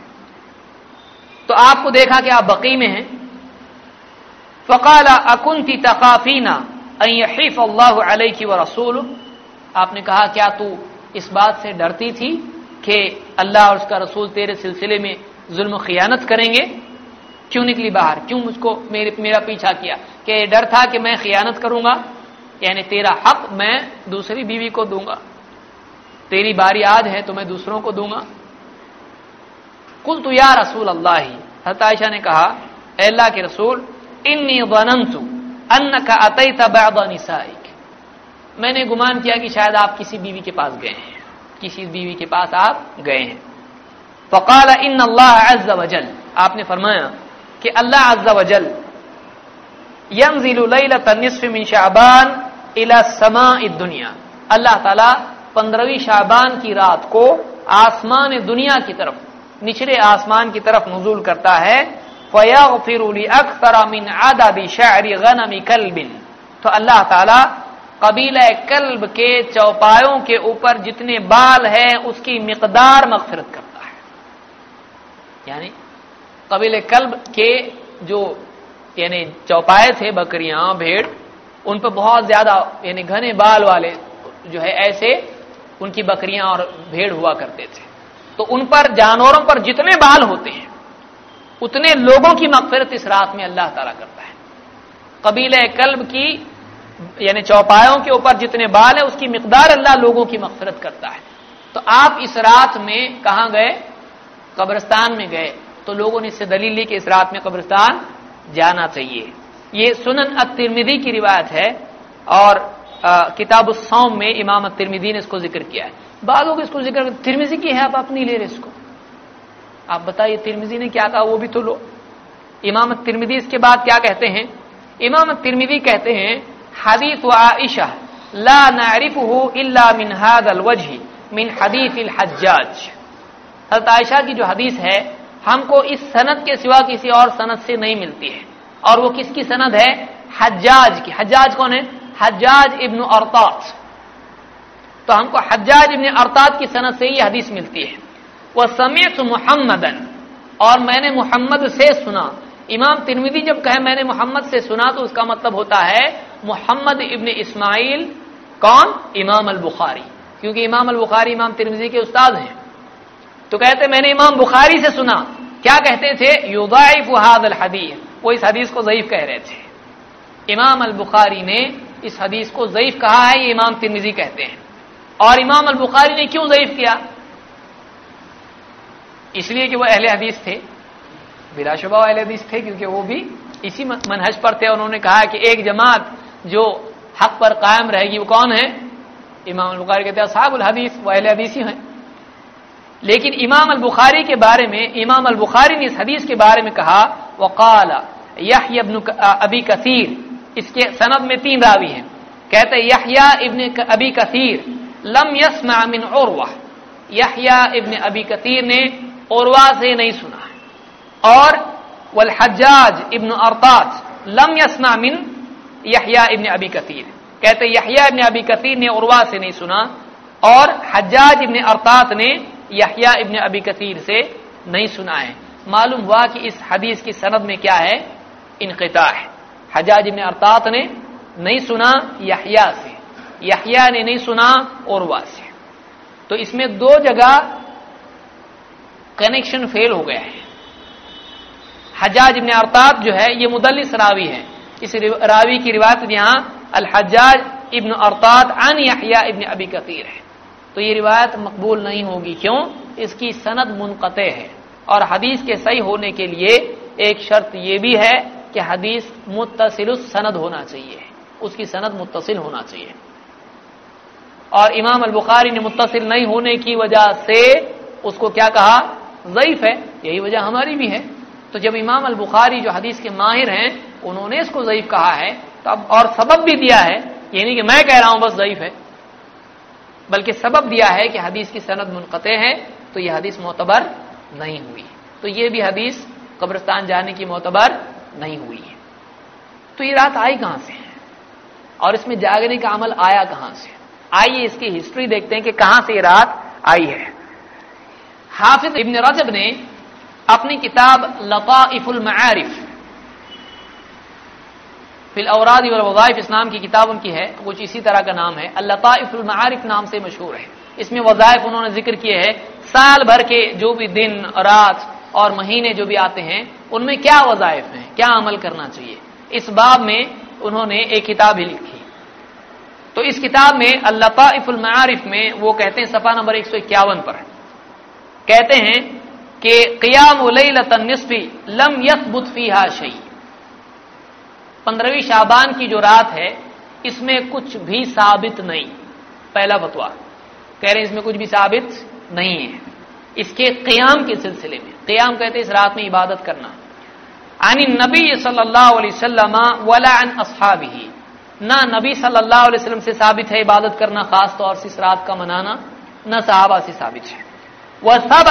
तो आपको देखा कि आप बकी में हैं। फ़काला अकुंती तकाफीना अहिफ अल्लाह की व रसूल आपने कहा, क्या तू इस बात से डरती थी कि अल्लाह और उसका रसूल तेरे सिलसिले में जुल्म खियानत करेंगे? क्यों निकली बाहर? क्यों मुझको मेरे, मेरा पीछा किया? कि डर था कि मैं खियानत करूँगा? यानी तेरा हक मैं दूसरी बीवी को दूँगा। तेरी बारी आज है तो मैं दूसरों को दूँगा। कुल तो या रसूल अल्लाह ही हतायशा ने कहा अल्लाह के रसूल, इन्नी वनंतु अन्न का अतई तबानिसाइक मैंने गुमान किया कि शायद आप किसी बीवी के पास गए हैं। किसी बीवी के पास आप गए हैं। फ़काल इन अल्लाह अज्जा वजल। आपने फरमाया कि अल्लाह अज्जा वजल यमजिलतनिसमिन शाबान इला समा दुनिया। अल्लाह ताला पंद्रहवीं शाबान की रात को आसमान दुनिया की तरफ़, निचले आसमान की तरफ़ नजूल करता है। अख्तर आदादी शायरी गनमी कलबिन तो अल्लाह ताला कबील कल्ब के चौपायों के ऊपर जितने बाल है, उसकी मकदार मगफरत करता है। यानी कबील कल्ब के जो, यानी चौपाए थे, बकरियाँ, भेड़, उन पर बहुत ज़्यादा, यानी घने बाल वाले जो है, ऐसे उनकी बकरियाँ और भेड़ हुआ करते थे। तो उन पर, जानवरों पर जितने बाल होते हैं उतने लोगों की मगफरत इस रात में अल्लाह ताला करता है। कबील कल्ब की, यानी चौपायों के ऊपर जितने बाल है, उसकी मकदार अल्लाह लोगों की मगफरत करता है। तो आप इस रात में कहा गए? कब्रस्तान में गए। तो लोगों ने इससे दलील ली कि इस रात में कब्रस्तान जाना चाहिए। ये सुनन तिरमिदी की रिवायत है और किताब सौम में इमाम तिरमिदी ने इसको ज़िक्र किया है। बाद लोग इसको ज़िक्र तिरमिजी की है, आप अपनी ले रहे इसको। आप बताइए, तिरमिजी ने क्या कहा? वो भी तो लो। इमाम तिरमिदी इसके बाद क्या कहते हैं? इमाम तिरमिदी कहते हैं हदीस व आयशा, ला नारिफ इल्ला मिन हादल वजही, मिन हदीस हज्जाज। हज़रत आयशा की जो हदीस है, हमको इस सनद के सिवा किसी और सनद से नहीं मिलती है। और वो किसकी सनद है? हज्जाज की। हज्जाज कौन है? हज्जाज इब्न अरतात। तो हमको हज्जाज इब्न अरतात की सनद से ही हदीस मिलती है। वह समेत मोहम्मदन और मैंने मोहम्मद से सुना। इमाम तिरमिदी जब कहे मैंने मोहम्मद से सुना तो उसका मतलब होता है मोहम्मद इब्न इस्माइल कौन? इमाम अल बुखारी क्योंकि इमाम अल बुखारी इमाम तिरमिदी के उस्ताद हैं। तो कहते, मैंने इमाम बुखारी से सुना। क्या कहते थे? युदाइफ हाद अल हदीस वो इस हदीस को जयीफ कह रहे थे। इमाम अल बुखारी ने इस हदीस को जयीफ कहा है, ये इमाम तिरमिजी कहते हैं। और इमाम अल बुखारी ने क्यों जयीफ किया? इसलिए कि वो अहले हदीस थे। बिलाशुबा अहले हदीस थे क्योंकि वो भी इसी मनहज पर थे उन्होंने कहा कि एक जमात जो हक पर कायम रहेगी, वो कौन है? इमाम बुखारी कहते हैं साहबुल हदीस, वो अहले हदीस ही हैं। लेकिन इमाम अल बुखारी के बारे में, इमाम अल बुखारी ने इस हदीस के बारे में कहा, वकाल यह अबी कसीर। इसके सनद में तीन रावी हैं। कहते यहया इब्न अबी कसीर, लम यस्मा मिन उर्वा। यहया इब्न अबी कसीर ने उर्वा से नहीं सुना और वल हज्जाज इब्न अरतात लम यस्मा मिन यहया इब्न अबी कसीर कहते यहया इब्न अबी कसीर ने उर्वा से नहीं सुना। और हज्जाज इब्न अरतात ने यहया इब्न अबी कसीर से नहीं सुना है। मालूम हुआ कि इस हदीस की सनद में क्या है? इनकता है। हजाज इब्न अरतात ने नहीं सुना यहया से। यहया ने नहीं सुना उर्वा से। तो इसमें दो जगह कनेक्शन फेल हो गया है। हजाज इबन अरताब जो है, ये मुदलिस रावी है। इस रावी की रिवायत यहाँ अल हजाज इब्न अरताद अन यहिया इब्न अबी कतीर है। तो ये रिवायत मकबूल नहीं होगी। क्यों? इसकी सनद मुनक़ है। और हदीस के सही होने के लिए एक शर्त यह भी है कि हदीस मुतसिल सनद होना चाहिए। उसकी सनद मुतसिल होना चाहिए। और इमाम अल बुखारी ने मुतसिल नहीं होने की वजह से उसको क्या कहा? जयीफ है, यही वजह हमारी भी है। तो जब इमाम अल बुखारी जो हदीस के माहिर हैं, उन्होंने इसको जयीफ कहा है तो अब और सबब भी दिया है ये नहीं कि मैं कह रहा हूँ बस जयीफ है। बल्कि सबब दिया है कि हदीस की सनद मुनक़ है तो यह हदीस मोतबर नहीं हुई। तो ये भी हदीस कब्रस्तान जाने की मोतबर नहीं हुई है। तो ये रात आई कहाँ से? है और इसमें जागने का अमल आया कहाँ से? आइए इसकी हिस्ट्री देखते हैं कि कहाँ से ये रात आई है। हाफिज इब्न रजब ने अपनी किताब लताइफुल मारिफ फिल औराद वज़ाइफ इस्लाम की किताब उनकी है, कुछ इसी तरह का नाम है। अल्लाफुल मारिफ नाम से मशहूर है। इसमें वज़ाइफ उन्होंने ज़िक्र किए हैं, साल भर के जो भी दिन, रात और महीने जो भी आते हैं, उनमें क्या वज़ाइफ हैं, क्या अमल करना चाहिए? इस बाब में उन्होंने एक किताब ही लिखी। तो इस किताब में अल्लाफुल मारिफ में वो कहते हैं, सफ़ा नंबर एक सौ इक्यावन पर कहते हैं कि क़ियाम लतनस्फी लम यथ फीहा शई पंद्रहवीं शाबान की जो रात है, इसमें कुछ भी साबित नहीं। पहला फतवा। कह रहे हैं, इसमें कुछ भी साबित नहीं है। इसके क्याम के सिलसिले में। क्याम कहते हैं, इस रात में इबादत करना। आनी नबी सल्लल्लाहु अलैहि वसल्लम वला अन ना नबी सल्लल्लाहु से साबित है इबादत करना खास तौर से इस रात का मनाना। न साहबा से साबित है। वह सब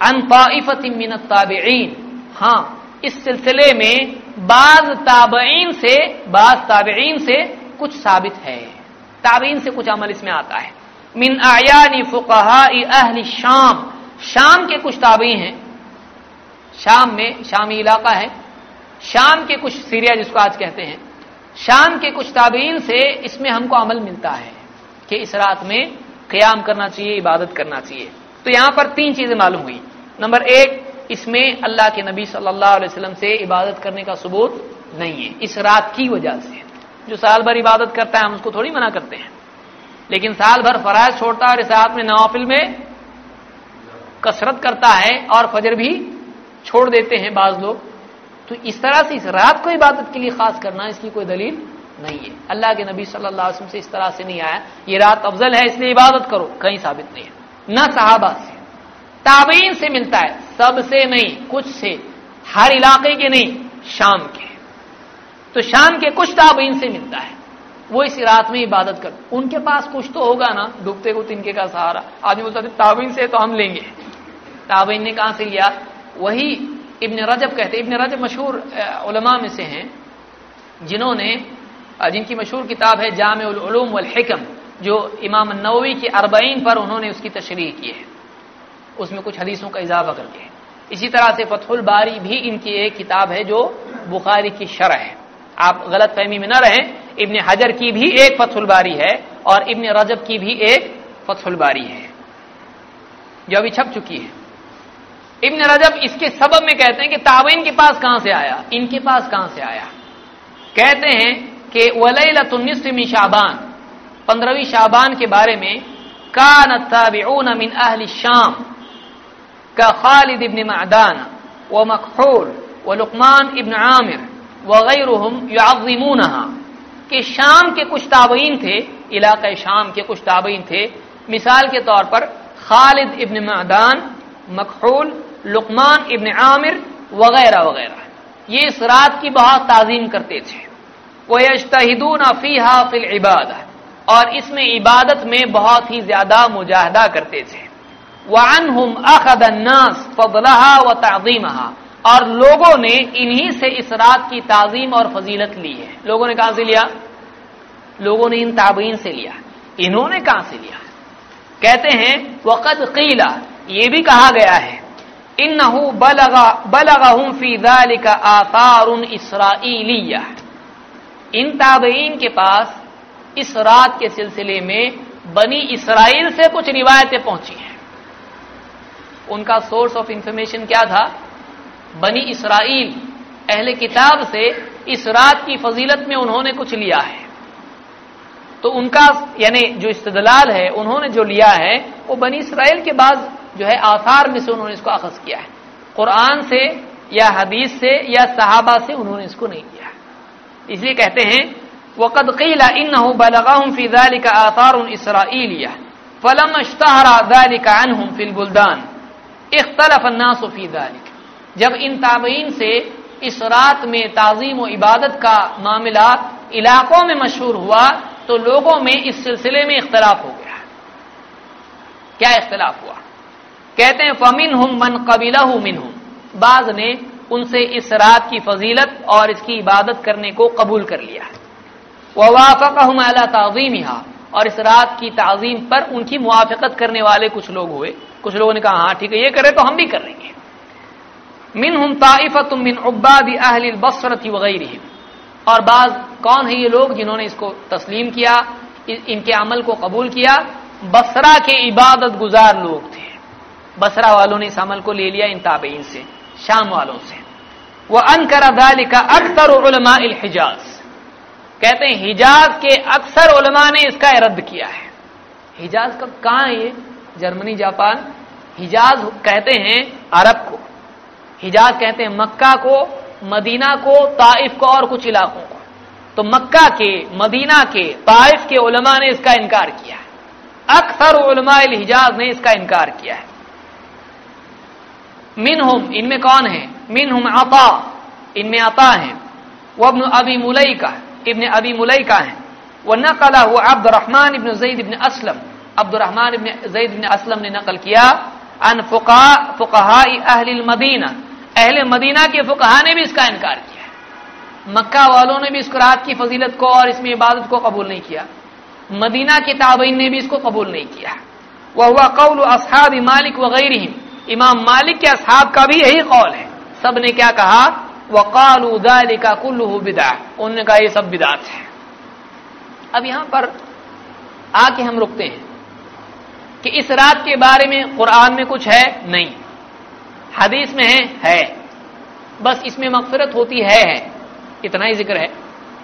अन ताइफत ताबेन हाँ इस सिलसिले में बाज ताबईन से, बाज ताबईन से कुछ साबित है। ताबीन से कुछ अमल इसमें आता है। मिन आयानी फुकहा अहल शाम। शाम के कुछ ताबी हैं। शाम में, शामी इलाका है। शाम के कुछ सीरिया जिसको आज कहते हैं। शाम के कुछ ताबीन से इसमें हमको अमल मिलता है कि इस रात में क्याम करना चाहिए, इबादत करना चाहिए। तो यहाँ पर तीन चीज़ें मालूम हुई। नंबर एक, इसमें अल्लाह के नबी सल्लल्लाहु अलैहि वसल्लम से इबादत करने का सबूत नहीं है। इस रात की वजह से। जो साल भर इबादत करता है, हम उसको थोड़ी मना करते हैं। लेकिन साल भर फराज छोड़ता है और इस रात में नवाफिल में कसरत करता है और फजर भी छोड़ देते हैं बाज लोग। तो इस तरह से इस रात को इबादत के लिए खास करना इसकी कोई दलील नहीं है। अल्लाह के नबी सल्लल्लाहु से इस तरह से नहीं आया। ये रात अफजल है, इसलिए इबादत करो। कहीं साबित नहीं है। न साहबा से। ताबीन से मिलता है, सबसे नहीं, कुछ से। हर इलाके के नहीं, शाम के। तो शाम के कुछ ताबीन से मिलता है। वो इस रात में इबादत कर। उनके पास कुछ तो होगा ना, डूबते को तिनके का सहारा। आदमी बोलता थे ताबीन से तो हम लेंगे। ताबीन ने कहा से लिया, वही इब्न रजब कहते इब्न रजब मशहूर उलमा में से हैं, जिन्होंने जिनकी मशहूर किताब है जाम उलूम वल जो इमाम नववी की अरबईन पर उन्होंने उसकी तशरी की है। उसमें कुछ हदीसों का इजाफा करके इसी तरह से फतहुल बारी भी इनकी एक किताब है जो बुखारी की शरह है। आप गलत फहमी में न रहें, इब्न हजर की भी एक फतहुल बारी है और इब्न रजब की भी एक फतहुल बारी है। जो अभी छप चुकी है। इब्न रजब इसके सबब में कहते हैं कि ताबीन के पास कहाँ से आया? इनके पास कहाँ से आया? कहते हैं कि वलतुन्निसमी शाबान। पंद्रहवीं शाबान के बारे में का नबिन मिन अहल शाम, का खालिद इबन मदान व मखूल व लुकमान इब्न आमिर वगैरहम याजिमूनहा कि शाम के कुछ ताबईन थे, इलाक़ शाम के कुछ ताबईन थे। मिसाल के तौर पर, खालिद इबन मदान मखूल लुकमान इबन आमिर, वगैरह वगैरह। ये इस रात की बहुत ताजीम करते थे। वह यजतहिदून फ़ीहा फिल इबादत। और इसमें इबादत में बहुत ही ज़्यादा मुजाहदा करते थे। वन हम अखदन्नास फजलहा व ताजीमहा और लोगों ने इन्हीं से इस रात की ताजीम और फजीलत ली है। लोगों ने कहा से लिया? लोगों ने इन ताबीन से लिया। इन्होंने कहाँ से लिया? कहते हैं, वक़द कीला, ये भी कहा गया है इन बलगा, बलगहुम फ़ी का आसार इसराइलिया। इन ताबईन के पास इस रात के सिलसिले में बनी इसराइल से कुछ रिवायतें पहुँची हैं। उनका सोर्स ऑफ़ इंफॉर्मेशन क्या था? बनी इसराइल, अहले किताब से इस रात की फजीलत में उन्होंने कुछ लिया है। तो उनका, यानी जो इस्तदलाल है, उन्होंने जो लिया है, वो बनी इसराइल के बाद जो है आसार में से उन्होंने इसको अखज किया है। कुरान से, या हदीस से, या सहाबा से उन्होंने इसको नहीं किया इसलिए कहते हैं वक़द कीला इन बलगाहम फ़िज़ाल का आसार इसराइलिया फलम अश्तहरा दालिका अनहुम फिल इख्तलफ अन्नास दालिक जब इन ताबईन से इस रात में ताजीम व इबादत का मामला इलाकों में मशहूर हुआ तो लोगों में इस सिलसिले में इख्तलाफ हो गया क्या इख्तलाफ हुआ कहते हैं फमिन हम मन कबीला मिन हम बाज ने उनसे इस रात की फजीलत और इसकी इबादत करने को कबूल कर लिया ववाफ़ हम अला और इस रात की ताजीम पर उनकी मुआफ़त करने वाले कुछ लोग हुए। कुछ लोगों ने कहा हाँ ठीक है, ये करे तो हम भी कर लेंगे मिन हम ताइफत मिन उब्बाद अहल बसरत वगैरह और बाज, कौन है ये लोग जिन्होंने इसको तस्लीम किया इनके अमल को कबूल किया? बसरा के इबादत गुजार लोग थे। बसरा वालों ने इस अमल को ले लिया इन ताबेइन से, शाम वालों से। वह अनकर दाल का अक्सर हिजाज। कहते हैं, हिजाज के अक्सर उलमा ने इसका रद्द किया है। हिजाज का कहाँ है ये? Germany, Japan. हिजाज कहते हैं, अरब को। हिजाज कहते हैं, मक्का को, मदीना को, ताइफ को और कुछ इलाकों को। तो मक्का के, मदीना के, ताइफ के उलमा ने इसका इनकार किया है। अक्सर उलमा हिजाज ने इसका इनकार किया है। मिन हम इनमें कौन है? मिन हम आता, इनमें आता है। वह अभी मुलई का इबन अबी मुलई का है। वह नकला हुआ अब्दुलरहमान इबन जईद इबन असलम। अब्दुलरहमान इबन जईद इबन असलम ने नकल किया अन फुका फुकहा अहल मदीना। अहल मदीना के फुकहा ने भी इसका इनकार किया मक्का वालों ने भी इस रात की फजीलत को और इसमें इबादत को कबूल नहीं किया। मदीना के ताबईन ने भी इसको कबूल नहीं किया। वह हुआ कौल असहाब मालिक वगैरह इमाम मालिक के असहाब का भी यही कौल है। सबने क्या कहा? वकाल उदाली का कुल्लू बिदा। उन्होंने कहा ये सब बिदात है। अब यहाँ पर आके हम रुकते हैं कि इस रात के बारे में कुरान में कुछ है नहीं। हदीस में है है। बस इसमें मकफरत होती है है। इतना ही ज़िक्र है।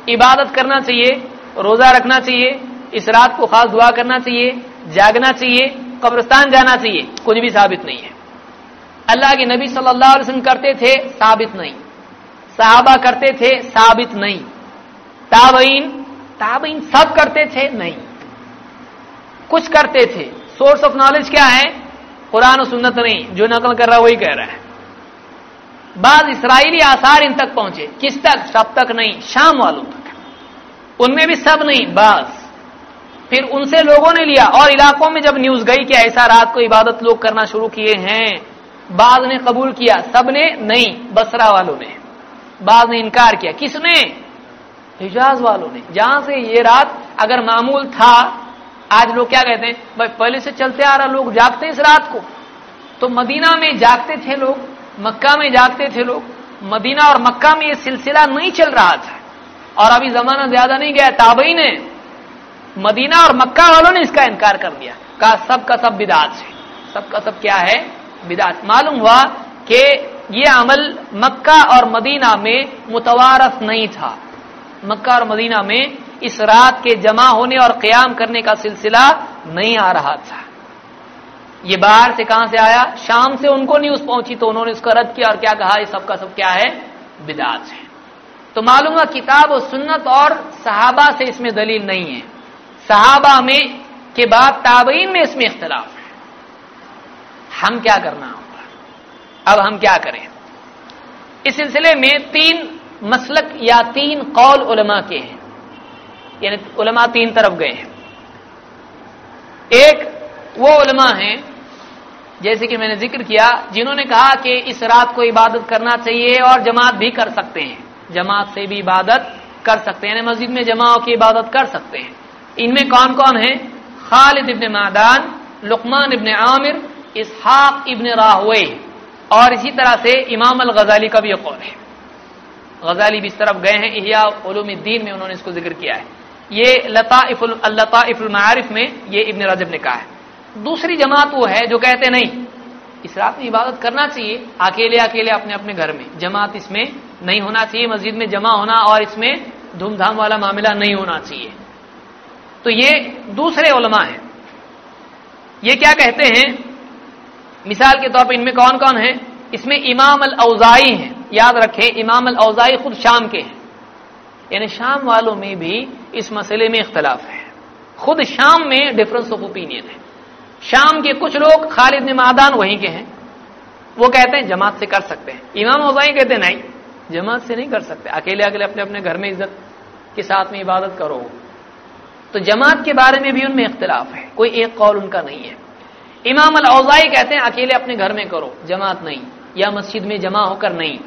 इबादत करना चाहिए, रोजा रखना चाहिए, इस रात को खास दुआ करना चाहिए, जागना चाहिए, कब्रस्तान जाना चाहिए, कुछ भी साबित नहीं है। अल्लाह के नबी सल्लल्लाहु अलैहि वसल्लम करते थे, साबित नहीं। साहबा करते थे, साबित नहीं। ताबईन ताबईन सब करते थे, नहीं। कुछ करते थे। सोर्स ऑफ़ नॉलेज क्या है? कुरान सुन्नत नहीं। जो नकल कर रहा है, वही कह रहा है। बाद इसराइली आसार इन तक पहुँचे। किस तक? सब तक नहीं। शाम वालों तक। उनमें भी सब नहीं। बस। फिर उनसे लोगों ने लिया। और इलाकों में जब न्यूज़ गई कि ऐसा रात को इबादत लोग करना शुरू किए हैं, बाद ने कबूल किया। सबने नहीं। बसरा वालों ने। बाद ने इनकार किया। किसने? हिजाज वालों ने। जहाँ से ये रात अगर मामूल था, आज लोग क्या कहते हैं? भाई, पहले से चलते आ रहा लोग जागते इस रात को। तो मदीना में जागते थे लोग, मक्का में जागते थे लोग। मदीना और मक्का में ये सिलसिला नहीं चल रहा था। और अभी जमाना ज़्यादा नहीं गया ताबई ने मदीना और मक्का वालों ने इसका इनकार कर दिया। कहा सब का सब बिदात है। सब का सब क्या है? बिदात। मालूम हुआ कि ये अमल मक्का और मदीना में मुतवारस नहीं था। मक्का और मदीना में इस रात के जमा होने और क्याम करने का सिलसिला नहीं आ रहा था। ये बाहर से कहाँ से आया? शाम से उनको न्यूज़ पहुँची तो उन्होंने उसका रद्द किया और क्या कहा? ये सबका सब क्या है? बिदात है। तो मालूम है किताब और सुन्नत और सहाबा से इसमें दलील नहीं है। सहाबा में के बाद ताबईन में इसमें इख्तलाफ है। हम क्या करना होगा अब हम क्या करें? इस सिलसिले में तीन मसलक या तीन कौल उलमा के हैं। यानी उलमा तीन तरफ़ गए हैं। एक, वो उलमा हैं, जैसे कि मैंने ज़िक्र किया, जिन्होंने कहा कि इस रात को इबादत करना चाहिए और जमात भी कर सकते हैं। जमात से भी इबादत कर सकते हैं। मस्जिद में जमाओं की इबादत कर सकते हैं। इनमें कौन कौन है? Khalid ibn Madan, Luqman ibn Amir, Ishaq ibn Rahawayh. और इसी तरह से इमाम अल गजाली का भी कौल है। गजाली भी इस तरफ़ गए हैं उलूमुद्दीन में उन्होंने इसको ज़िक्र किया है। ये मारिफ में ये इब्न रजब ने कहा है। दूसरी जमात वो है जो कहते नहीं, इस रात में इबादत करना चाहिए, अकेले अकेले अपने अपने घर में। जमात इसमें नहीं होना चाहिए, मस्जिद में जमा होना और इसमें धूमधाम वाला मामला नहीं होना चाहिए। तो ये दूसरे उलमा हैं। ये क्या कहते हैं? मिसाल के तौर पर इनमें कौन कौन है? इसमें इमाम अल औजाई हैं। याद रखें, इमाम अल औजाई खुद शाम के हैं। यानी शाम वालों में भी इस मसले में इख्तलाफ है। खुद शाम में डिफरेंस ऑफ़ ओपिनियन है। शाम के कुछ लोग खालिद मादान वहीं के हैं। वो कहते हैं, जमात से कर सकते हैं। इमाम औजाई कहते हैं, नहीं, जमात से नहीं कर सकते। अकेले अकेले अपने अपने घर में इज़्ज़त के साथ में इबादत करो। तो जमात के बारे में भी उनमें इख्तलाफ है। कोई एक कौल उनका नहीं है। इमाम अल औजाई कहते हैं, अकेले अपने घर में करो, जमात नहीं, या मस्जिद में जमा होकर नहीं।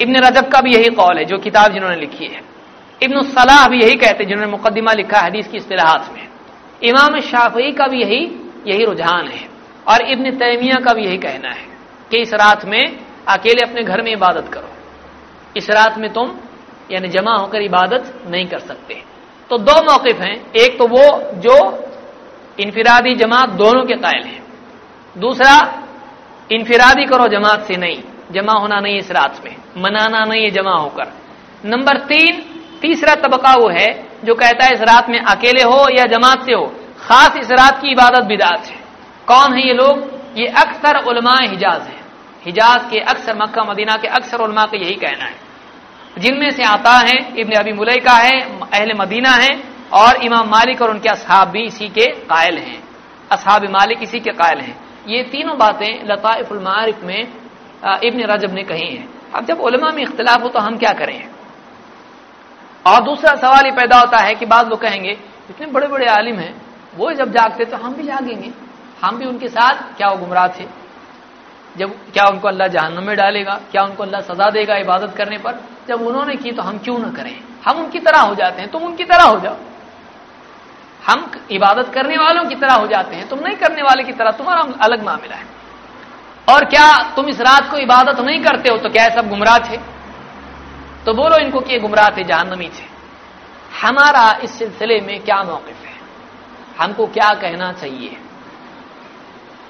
इब्न रजब का भी यही कौल है, जो किताब जिन्होंने लिखी है। इब्न सलाह भी यही कहते हैं, जिन्होंने मुकदमा लिखा हदीस की इस्तेलाहात में। इमाम शाफी का भी यही यही रुझान है, और इब्न तैमिया का भी यही कहना है कि इस रात में अकेले अपने घर में इबादत करो। इस रात में तुम, यानी जमा होकर इबादत नहीं कर सकते। तो दो मौकफ हैं, एक तो वो जो इनफिरादी जमात दोनों के कायल हैं। दूसरा, इनफिरादी करो जमात से नहीं, जमा होना नहीं इस रात में, मनाना नहीं है जमा होकर। नंबर तीन, तीसरा तबका वो है जो कहता है इस रात में अकेले हो या जमात से हो, खास इस रात की इबादत बिदात है। कौन है ये लोग? ये अक्सर उलमा हिजाज है। हिजाज के अक्सर मक्का, मदीना के अक्सर उलमा का यही कहना है। जिनमें से आता है, इब्न अबी मुलई का है, अहल मदीना है और इमाम मालिक और उनके असहाब भी इसी के कायल हैं। असहाब मालिक इसी के कायल हैं। ये तीनों बातें लताफ़ुलमारिफ में इब्न रजब ने कही हैं। अब जब उलमा में इख्तलाफ हो तो हम क्या करें? और दूसरा सवाल ये पैदा होता है कि बाद लोग कहेंगे, इतने बड़े बड़े आलिम हैं, वो जब जागते तो हम भी जागेंगे। हम भी उनके साथ क्या वो गुमराह थे? जब क्या उनको अल्लाह जहन्नम में डालेगा? क्या उनको अल्लाह सजा देगा इबादत करने पर? जब उन्होंने की तो हम क्यों ना करें? हम उनकी तरह हो जाते हैं, तुम उनकी तरह हो जाओ। हम इबादत करने वालों की तरह हो जाते हैं, तुम नहीं करने वाले की तरह, तुम्हारा अलग मामला है। और क्या तुम इस रात को इबादत नहीं करते हो तो क्या सब गुमराह थे? तो बोलो इनको कि गुमराह थे जहानमी थे। हमारा इस सिलसिले में क्या मौकफ है? हमको क्या कहना चाहिए?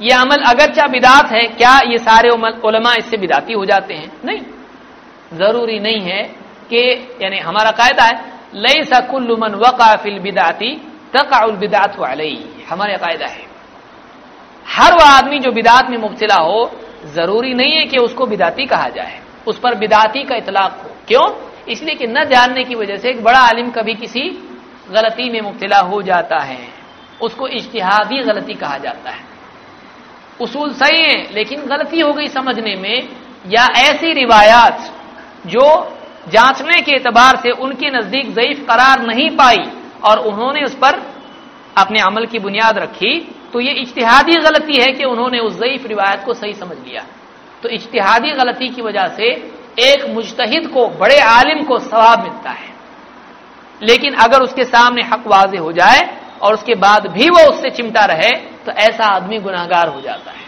ये अमल अगरचा बिदात है, क्या ये सारे उलमा इससे बिदाती हो जाते हैं? नहीं। ज़रूरी नहीं है कि, यानी हमारा कायदा है लई सकुल्लुमन वकाफिल बिदाती तकाउल बिदात वाली हमारा कायदा है। हर वह आदमी जो बिदात में मुबतला हो, ज़रूरी नहीं है कि उसको बिदाती कहा जाए। उस पर बिदाती का इतलाक हो। क्यों? इसलिए कि न जानने की वजह से एक बड़ा आलिम कभी किसी गलती में मुबतला हो जाता है। उसको इश्तिहादी गलती कहा जाता है। उसूल सही है, लेकिन गलती हो गई समझने में, या ऐसी रिवायात जो जांचने के एतबार से उनके नज़दीक जयीफ करार नहीं पाई और उन्होंने उस पर अपने अमल की बुनियाद रखी तो ये इश्तिहादी गलती है कि उन्होंने उस जयीफ रिवायत को सही समझ लिया। तो इश्तिहादी गलती की वजह से एक मुश्तहिद को, बड़े आलिम को सवाब मिलता है। लेकिन अगर उसके सामने हक वाजे हो जाए और उसके बाद भी वो उससे चिमटा रहे तो ऐसा आदमी गुनाहगार हो जाता है।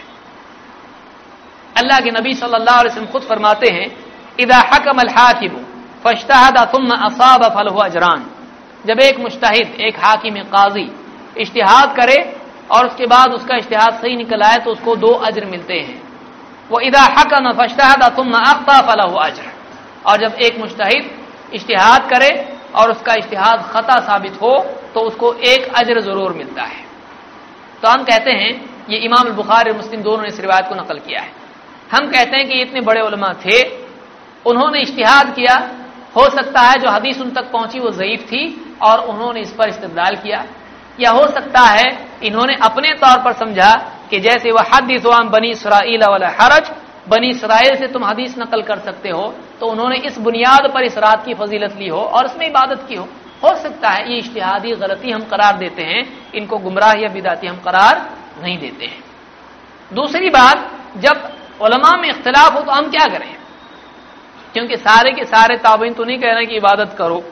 अल्लाह के नबी सल्लल्लाहु अलैहि खुद फरमाते हैं इदा हकम अल हाकिम फश्तहदा तुम असाब फल अजरान। जब एक मुश्ताहिद, एक हाकिम काजी इश्तिहाद करे और उसके बाद उसका इश्तिहाद सही निकल आए तो उसको दो अजर मिलते हैं। वो इदा हकम फश्तहदा तुम अख्ता फलह अजर। और जब एक मुश्ताहिद इश्तिहाद करे और उसका इश्तिहाद खता साबित हो तो उसको एक अजर ज़रूर मिलता है। तो हम कहते हैं, ये इमाम बुखार मुस्लिम दोनों ने इस रिवायत को नकल किया है। हम कहते हैं कि इतने बड़े उलमा थे, उन्होंने इश्तिहाद किया हो सकता है जो हदीस उन तक पहुँची वो ज़यीफ थी और उन्होंने इस पर इस्तेदाल किया। या हो सकता है इन्होंने अपने तौर पर समझा कि जैसे वह हदीस बनी इसराइल वाला हरज, बनी इसराइल से तुम हदीस नकल कर सकते हो। तो उन्होंने इस बुनियाद पर इस रात की फजीलत ली हो और इसमें इबादत की हो। हो सकता है ये इश्तिहादी गलती हम करार देते हैं, इनको गुमराह या बिदाती हम करार नहीं देते हैं। दूसरी बात, जब उलमा में इख्तलाफ हो तो हम क्या करें? क्योंकि सारे के सारे ताबीन तो नहीं कह रहे कि इबादत करो,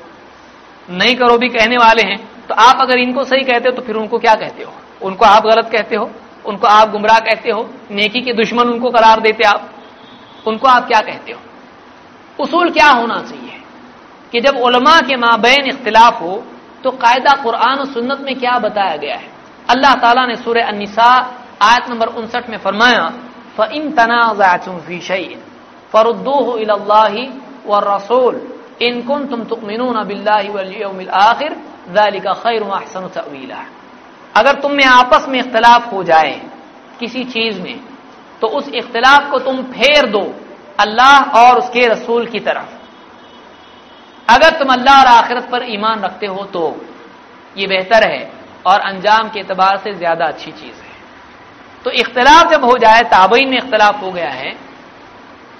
नहीं करो भी कहने वाले हैं तो आप अगर इनको सही कहते हो तो फिर उनको क्या कहते हो? उनको आप गलत कहते हो? उनको आप गुमराह कहते हो? नेकी के दुश्मन उनको करार देते आप? उनको आप क्या कहते हो? उसूल क्या होना चाहिए? कि जब उलमा के माबेन इख्तिलाफ हो तो कायदा कुरान और सुन्नत में क्या बताया गया है? अल्लाह ताला ने सूर्य अनिसा आयत नंबर उनसठ में फरमाया फ़िन तनाज़ातुम फ़ी शैइन फरुद्दूहु इलल्लाहि व रसूल इन कुन तुम तुमिनून बिल्लाहि वल यौमिल आखिर खैर अहसन तवीला अगर तुम में आपस में इख्तलाफ हो जाए किसी चीज़ में तो उस इख्तलाफ को तुम फेर दो अल्लाह और उसके रसूल की तरफ़ अगर तुम अल्लाह और आखिरत पर ईमान रखते हो तो ये बेहतर है और अंजाम के एतबार से ज़्यादा अच्छी चीज़ है तो इख्तलाफ जब हो जाए ताबईन में इख्तलाफ हो गया है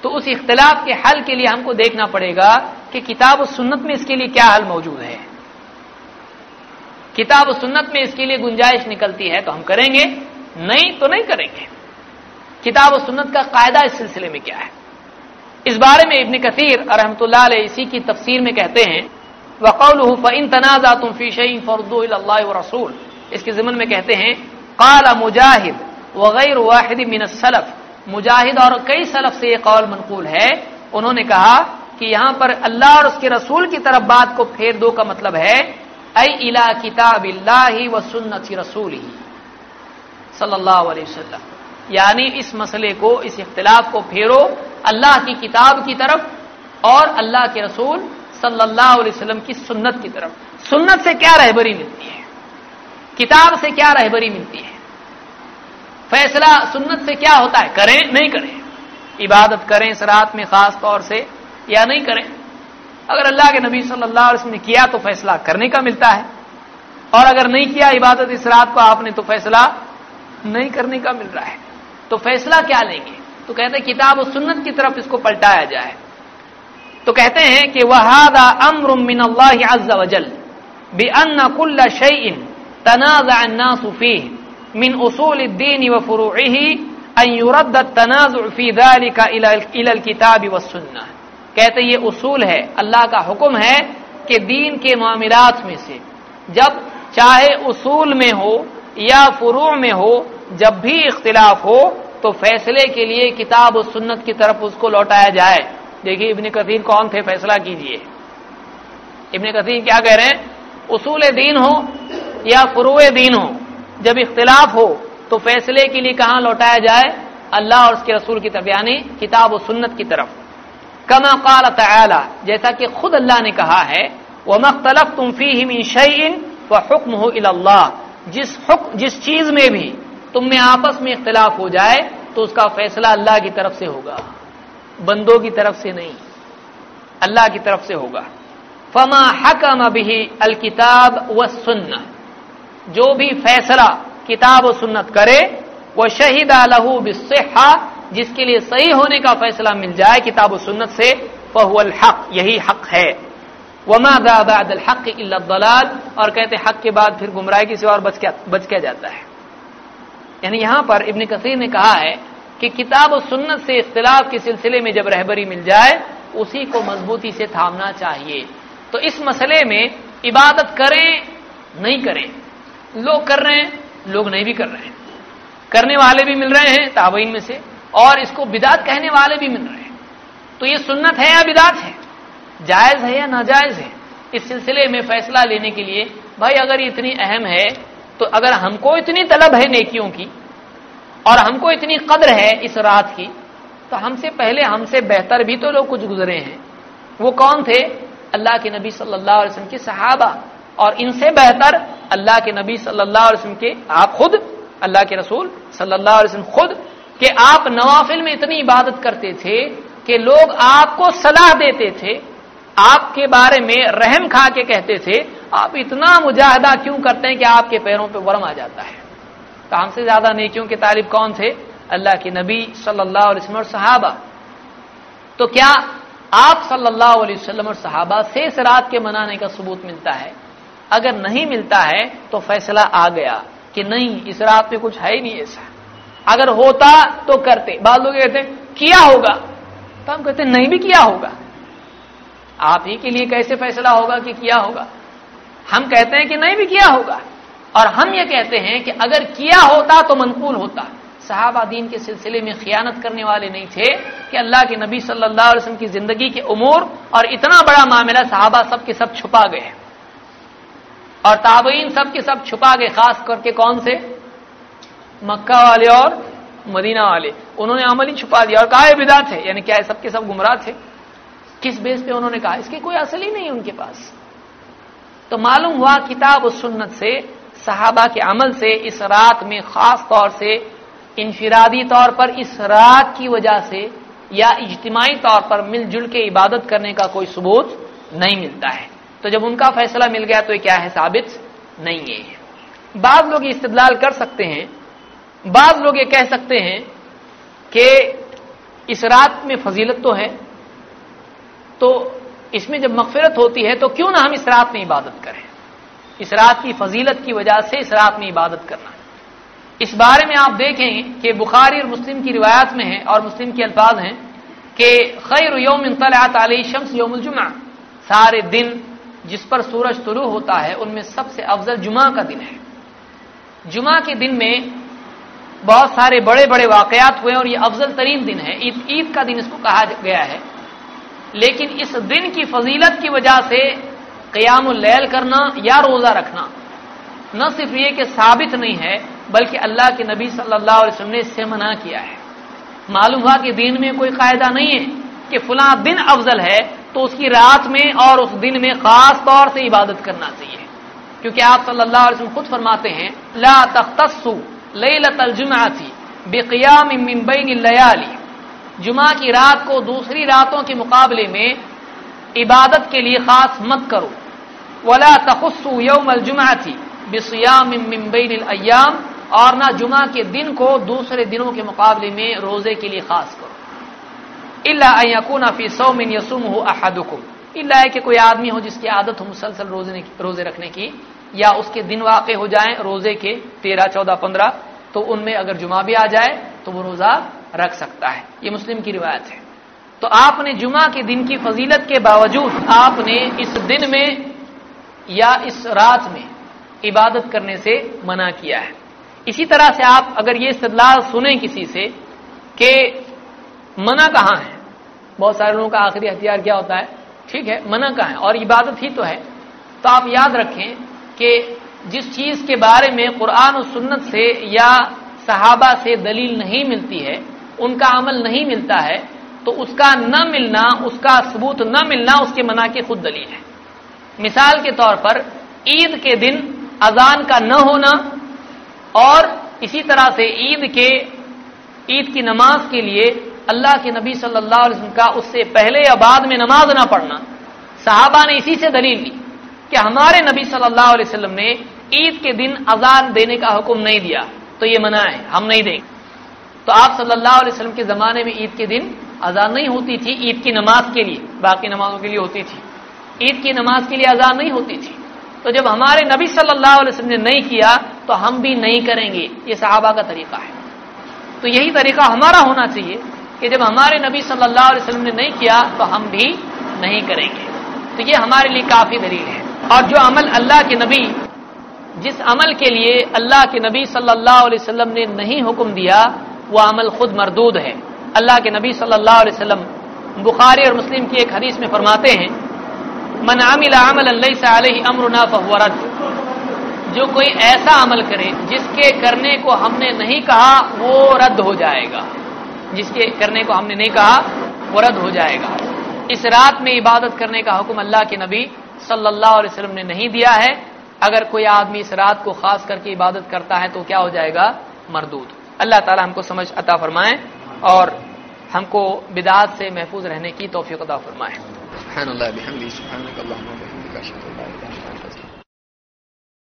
तो उस इख्तलाफ के हल के लिए हमको देखना पड़ेगा कि किताब सुन्नत में इसके लिए क्या हल मौजूद है। किताब सुन्नत में इसके लिए गुंजाइश निकलती है तो हम करेंगे, नहीं तो नहीं करेंगे। किताब और सुन्नत का कायदा इस सिलसिले में क्या है? इस बारे में इबन कसीर रहमतुल्लाह इसी की तफसीर में कहते हैं वकौल फ़िन तनाज़ा तुम फ़ी शईन फ़रदू रसूल। इसके ज़मन में कहते हैं, काला मुजाहिद वगैर वाहिद मिन सलफ। मुजाहिद और कई सलफ से यह कौल मनकूल है। उन्होंने कहा कि यहाँ पर अल्लाह और उसके रसूल की तरफ़ बात को फेर दो का मतलब है अ इला किताब व सुन्नत रसूल ही सल्लल्लाहु अलैहि वसल्लम। यानी इस मसले को, इस इख्तिलाफ को फेरो अल्लाह की किताब की तरफ़ और अल्लाह के रसूल सल्लल्लाहु अलैहि वसल्लम की सुन्नत की तरफ़। सुन्नत से क्या रहबरी मिलती है? किताब से क्या रहबरी मिलती है? फैसला सुन्नत से क्या होता है? करें, नहीं करें। इबादत करें इस रात में खास तौर से, या नहीं करें। अगर अल्लाह के नबी सल्लल्लाहु अलैहि वसल्लम ने किया तो फैसला करने का मिलता है। और अगर नहीं किया इबादत इस रात को आपने तो फैसला नहीं करने का मिल रहा है। तो फैसला क्या लेंगे? तो कहते हैं, किताब और सुन्नत की तरफ़ इसको पलटाया जाए। तो कहते हैं कि वहादा अम्र मिन अल्लाह वजल बे अन्न कुल्ल शैइन तनाज़ फीह। दीन व फुरूही अन युरद तनाज़ फ़ी दालिका इलल किताब व सुन्ना कहते ये उसूल है, अल्लाह का हुक्म है कि दीन के मामलात में से जब चाहे उसूल में हो या फुरू में हो, जब भी इख्तिलाफ हो तो फैसले के लिए किताब और सुन्नत की तरफ़ उसको लौटाया जाए। देखिए, इबन कसीर कौन थे? फैसला कीजिए। इबन कसीर क्या कह रहे हैं? उसूल दीन हो या फुरुए दीन हो? जब इख्तिलाफ हो तो फैसले के लिए कहाँ लौटाया जाए? अल्लाह और उसके रसूल की तरफ़, यानी किताब और सुन्नत की तरफ़। कमा काल तला जैसा कि खुद अल्लाह ने कहा है वह मख्तलफ तुम फ़ी हिम शईन व हुक्म हो अल्लाह जिस हुक्म जिस चीज़ में भी तुम में आपस में इख्तलाफ हो जाए तो उसका फैसला अल्लाह की तरफ़ से होगा। बंदों की तरफ़ से नहीं, अल्लाह की तरफ़ से होगा। फमा हकम बिही अल किताब व सुन्ना जो भी फैसला किताब व सुन्नत करे, वह शहीद लहू बिस्हा जिसके लिए सही होने का फैसला मिल जाए किताब व सुन्नत से फहुअल हक, यही हक है। वमा दादल हक दलाल, और कहते हक के बाद फिर गुमराह की से और बच क्या बच क्या जाता है? यानी यहाँ पर इबन कसीर ने कहा है कि किताब सुन्नत से इख्तलाफ के सिलसिले में जब रहबरी मिल जाए, उसी को मजबूती से थामना चाहिए। तो इस मसले में इबादत करें, नहीं करें। लोग कर रहे हैं, लोग नहीं भी कर रहे हैं। करने वाले भी मिल रहे हैं, ताबईन में से, और इसको बिदात कहने वाले भी मिल रहे हैं। तो ये सुन्नत है या बिदात है? जायज़ है या नाजायज है? इस सिलसिले में फैसला लेने के लिए, भाई अगर इतनी अहम है तो अगर हमको इतनी तलब है नेकियों की, और हमको इतनी कदर है इस रात की तो हमसे पहले हमसे बेहतर भी तो लोग कुछ गुजरे हैं। वो कौन थे? अल्लाह के नबी सल्लल्लाहु अलैहि वसल्लम के सहाबा। और इनसे बेहतर अल्लाह के नबी सल्लल्लाहु अलैहि वसल्लम के आप खुद, अल्लाह के रसूल सल्लल्लाहु अलैहि वसल्लम खुद, कि आप नवाफिल में इतनी इबादत करते थे कि लोग आपको सलाह देते थे, आपके बारे में रहम खा के कहते थे, आप इतना मुजाहिदा क्यों करते हैं कि आपके पैरों पर वर्म आ जाता है? तो हमसे ज़्यादा नेकियों के तारीफ़ कौन थे? अल्लाह के नबी सल्लल्लाहु अलैहि वसल्लम और सहाबा। तो क्या आप सल्लल्लाहु अलैहि वसल्लम और सहाबा से इस रात के मनाने का सबूत मिलता है? अगर नहीं मिलता है तो फैसला आ गया कि नहीं, इस रात में कुछ है ही नहीं ऐसा। अगर होता तो करते। बाद लोग कहते, किया होगा। तो हम कहते, नहीं भी किया होगा। आप ही के लिए कैसे फैसला होगा कि किया होगा? हम कहते हैं कि नहीं भी किया होगा। और हम ये कहते हैं कि अगर किया होता तो मनकूल होता। साहबा दीन के सिलसिले में खियानत करने वाले नहीं थे कि अल्लाह के नबी सल्लल्लाहु अलैहि वसल्लम की ज़िंदगी के उमूर और इतना बड़ा मामला साहबा सब के सब छुपा गए और ताबईन सब के सब छुपा गए खास करके कौन से? मक्का वाले और मदीना वाले। उन्होंने अमल ही छुपा दिया। और कहा बिदात है। यानी क्या है सबके सब गुमराह थे? किस बेस पे उन्होंने कहा? इसकी कोई असल ही नहीं उनके पास। तो मालूम हुआ, किताब उस सुन्नत से, सहाबा के अमल से, इस रात में खास तौर से, इनफिरादी तौर पर, इस रात की वजह से, या इज्तिमाही तौर पर मिलजुल के इबादत करने का कोई सबूत नहीं मिलता है। तो जब उनका फैसला मिल गया तो ये क्या है? साबित नहीं है। बाद लोग इस्तदलाल कर सकते हैं। बाद लोग ये कह सकते हैं कि इस रात में फजीलत तो है। तो इसमें जब मगफिरत होती है तो क्यों ना हम इस रात में इबादत करें? इस रात की फजीलत की वजह से इस रात में इबादत करना। इस बारे में आप देखें कि बुखारी और मुस्लिम की रिवायत में है और मुस्लिम के अल्फाज हैं कि खैर योम तलात शम्स योमुलजुमा सारे दिन जिस पर सूरज तुलू होता है, उनमें सबसे अफजल जुमा का दिन है। जुमा के दिन में बहुत सारे बड़े बड़े वाकयात हुए और ये अफजल तरीन दिन है। ईद ईद का दिन इसको कहा गया है। लेकिन इस दिन की फजीलत की वजह से क़याम लैल करना या रोज़ा रखना न सिर्फ़ ये कि साबित नहीं है, बल्कि अल्लाह के नबी सल्लल्लाहु अलैहि वसल्लम ने इससे मना किया है। मालूम हुआ कि दिन में कोई कायदा नहीं है कि फुला दिन अफजल है तो उसकी रात में और उस दिन में खास तौर से इबादत करना चाहिए। क्योंकि आप सल्लल्लाहु अलैहि वसल्लम खुद फरमाते हैं, ला तख्तसु लैलतल जुमअती बिक़ियाम मिन बैन लयाली। जुमा की रात को दूसरी रातों के मुकाबले में इबादत के लिए खास मत करो। वला तखुस्सु यौमल जुमअती बिसियाम मिन बैन अय्याम। और ना जुमा के दिन को दूसरे दिनों के मुकाबले में रोज़े के लिए खास करो। इल्लाकूना फ़ी सौमिन यसुम हो अहदुकुम। इल्ला है कि कोई आदमी हो जिसकी आदत हो मुसलसल रोज़े रोज़े रखने की, या उसके दिन वाक़ हो जाए रोज़े के तेरह, चौदह, पंद्रह तो उनमें अगर जुमा भी आ जाए तो वो रोजा रख सकता है। ये मुस्लिम की रिवायत है। तो आपने जुमा के दिन की फजीलत के बावजूद आपने इस दिन में या इस रात में इबादत करने से मना किया है। इसी तरह से आप अगर ये इस्तलाल सुने किसी से कि मना कहाँ है? बहुत सारे लोगों का आखिरी हथियार क्या होता है? ठीक है, मना कहाँ है? और इबादत ही तो है। तो आप याद रखें कि जिस चीज़ के बारे में कुरान और सुन्नत से या सहाबा से दलील नहीं मिलती है, उनका अमल नहीं मिलता है तो उसका न मिलना, उसका सबूत न मिलना उसके मना की खुद दलील है। मिसाल के तौर पर, ईद के दिन अजान का न होना और इसी तरह से ईद के, ईद की नमाज़ के लिए अल्लाह के नबी सल्लल्लाहु अलैहि वसल्लम का उससे पहले या बाद में नमाज़ ना पढ़ना। साहबा ने इसी से दलील ली कि हमारे नबी सल्लल्लाहु अलैहि वसल्लम ने ईद के दिन अजान देने का हुक्म नहीं दिया तो ये मना है, हम नहीं देंगे। तो आप सल्लल्लाहु अलैहि वसल्लम के जमाने में ईद के दिन अजान नहीं होती थी, ईद की नमाज़ के लिए, बाकी नमाजों के लिए होती थी। ईद की नमाज़ के लिए अजान नहीं होती थी। तो जब हमारे नबी सल्लल्लाहु अलैहि वसल्लम ने नहीं किया तो हम भी नहीं करेंगे, ये सहाबा का तरीका है। तो यही तरीका हमारा होना चाहिए। कि जब हमारे नबी सल्लल्लाहु अलैहि वसल्लम ने नहीं किया तो हम भी नहीं करेंगे। तो ये हमारे लिए काफ़ी दलील है। और जो अमल अल्लाह के नबी, जिस अमल के लिए अल्लाह के नबी सल्लल्लाहु अलैहि वसल्लम ने नहीं हुक्म दिया, वो अमल खुद मरदूद है। अल्लाह के नबी सल्लल्लाहु अलैहि वसल्लम बुखारी और मुस्लिम की एक हदीस में फरमाते हैं, मन आमिल अमल अमरुना फवरत जो कोई ऐसा अमल करे, जिसके करने को हमने नहीं कहा, वो रद्द हो जाएगा। जिसके करने को हमने नहीं कहा, वो रद्द हो जाएगा। इस रात में इबादत करने का हुक्म अल्लाह के नबी सल्लल्लाहु अलैहि वसल्लम ने नहीं दिया है। अगर कोई आदमी इस रात को खास करके इबादत करता है तो क्या हो जाएगा? मरदूद। अल्लाह ताला हमको समझ अता फरमाए और हमको बिदात से महफूज रहने की तोफ़ी अदा फरमाए।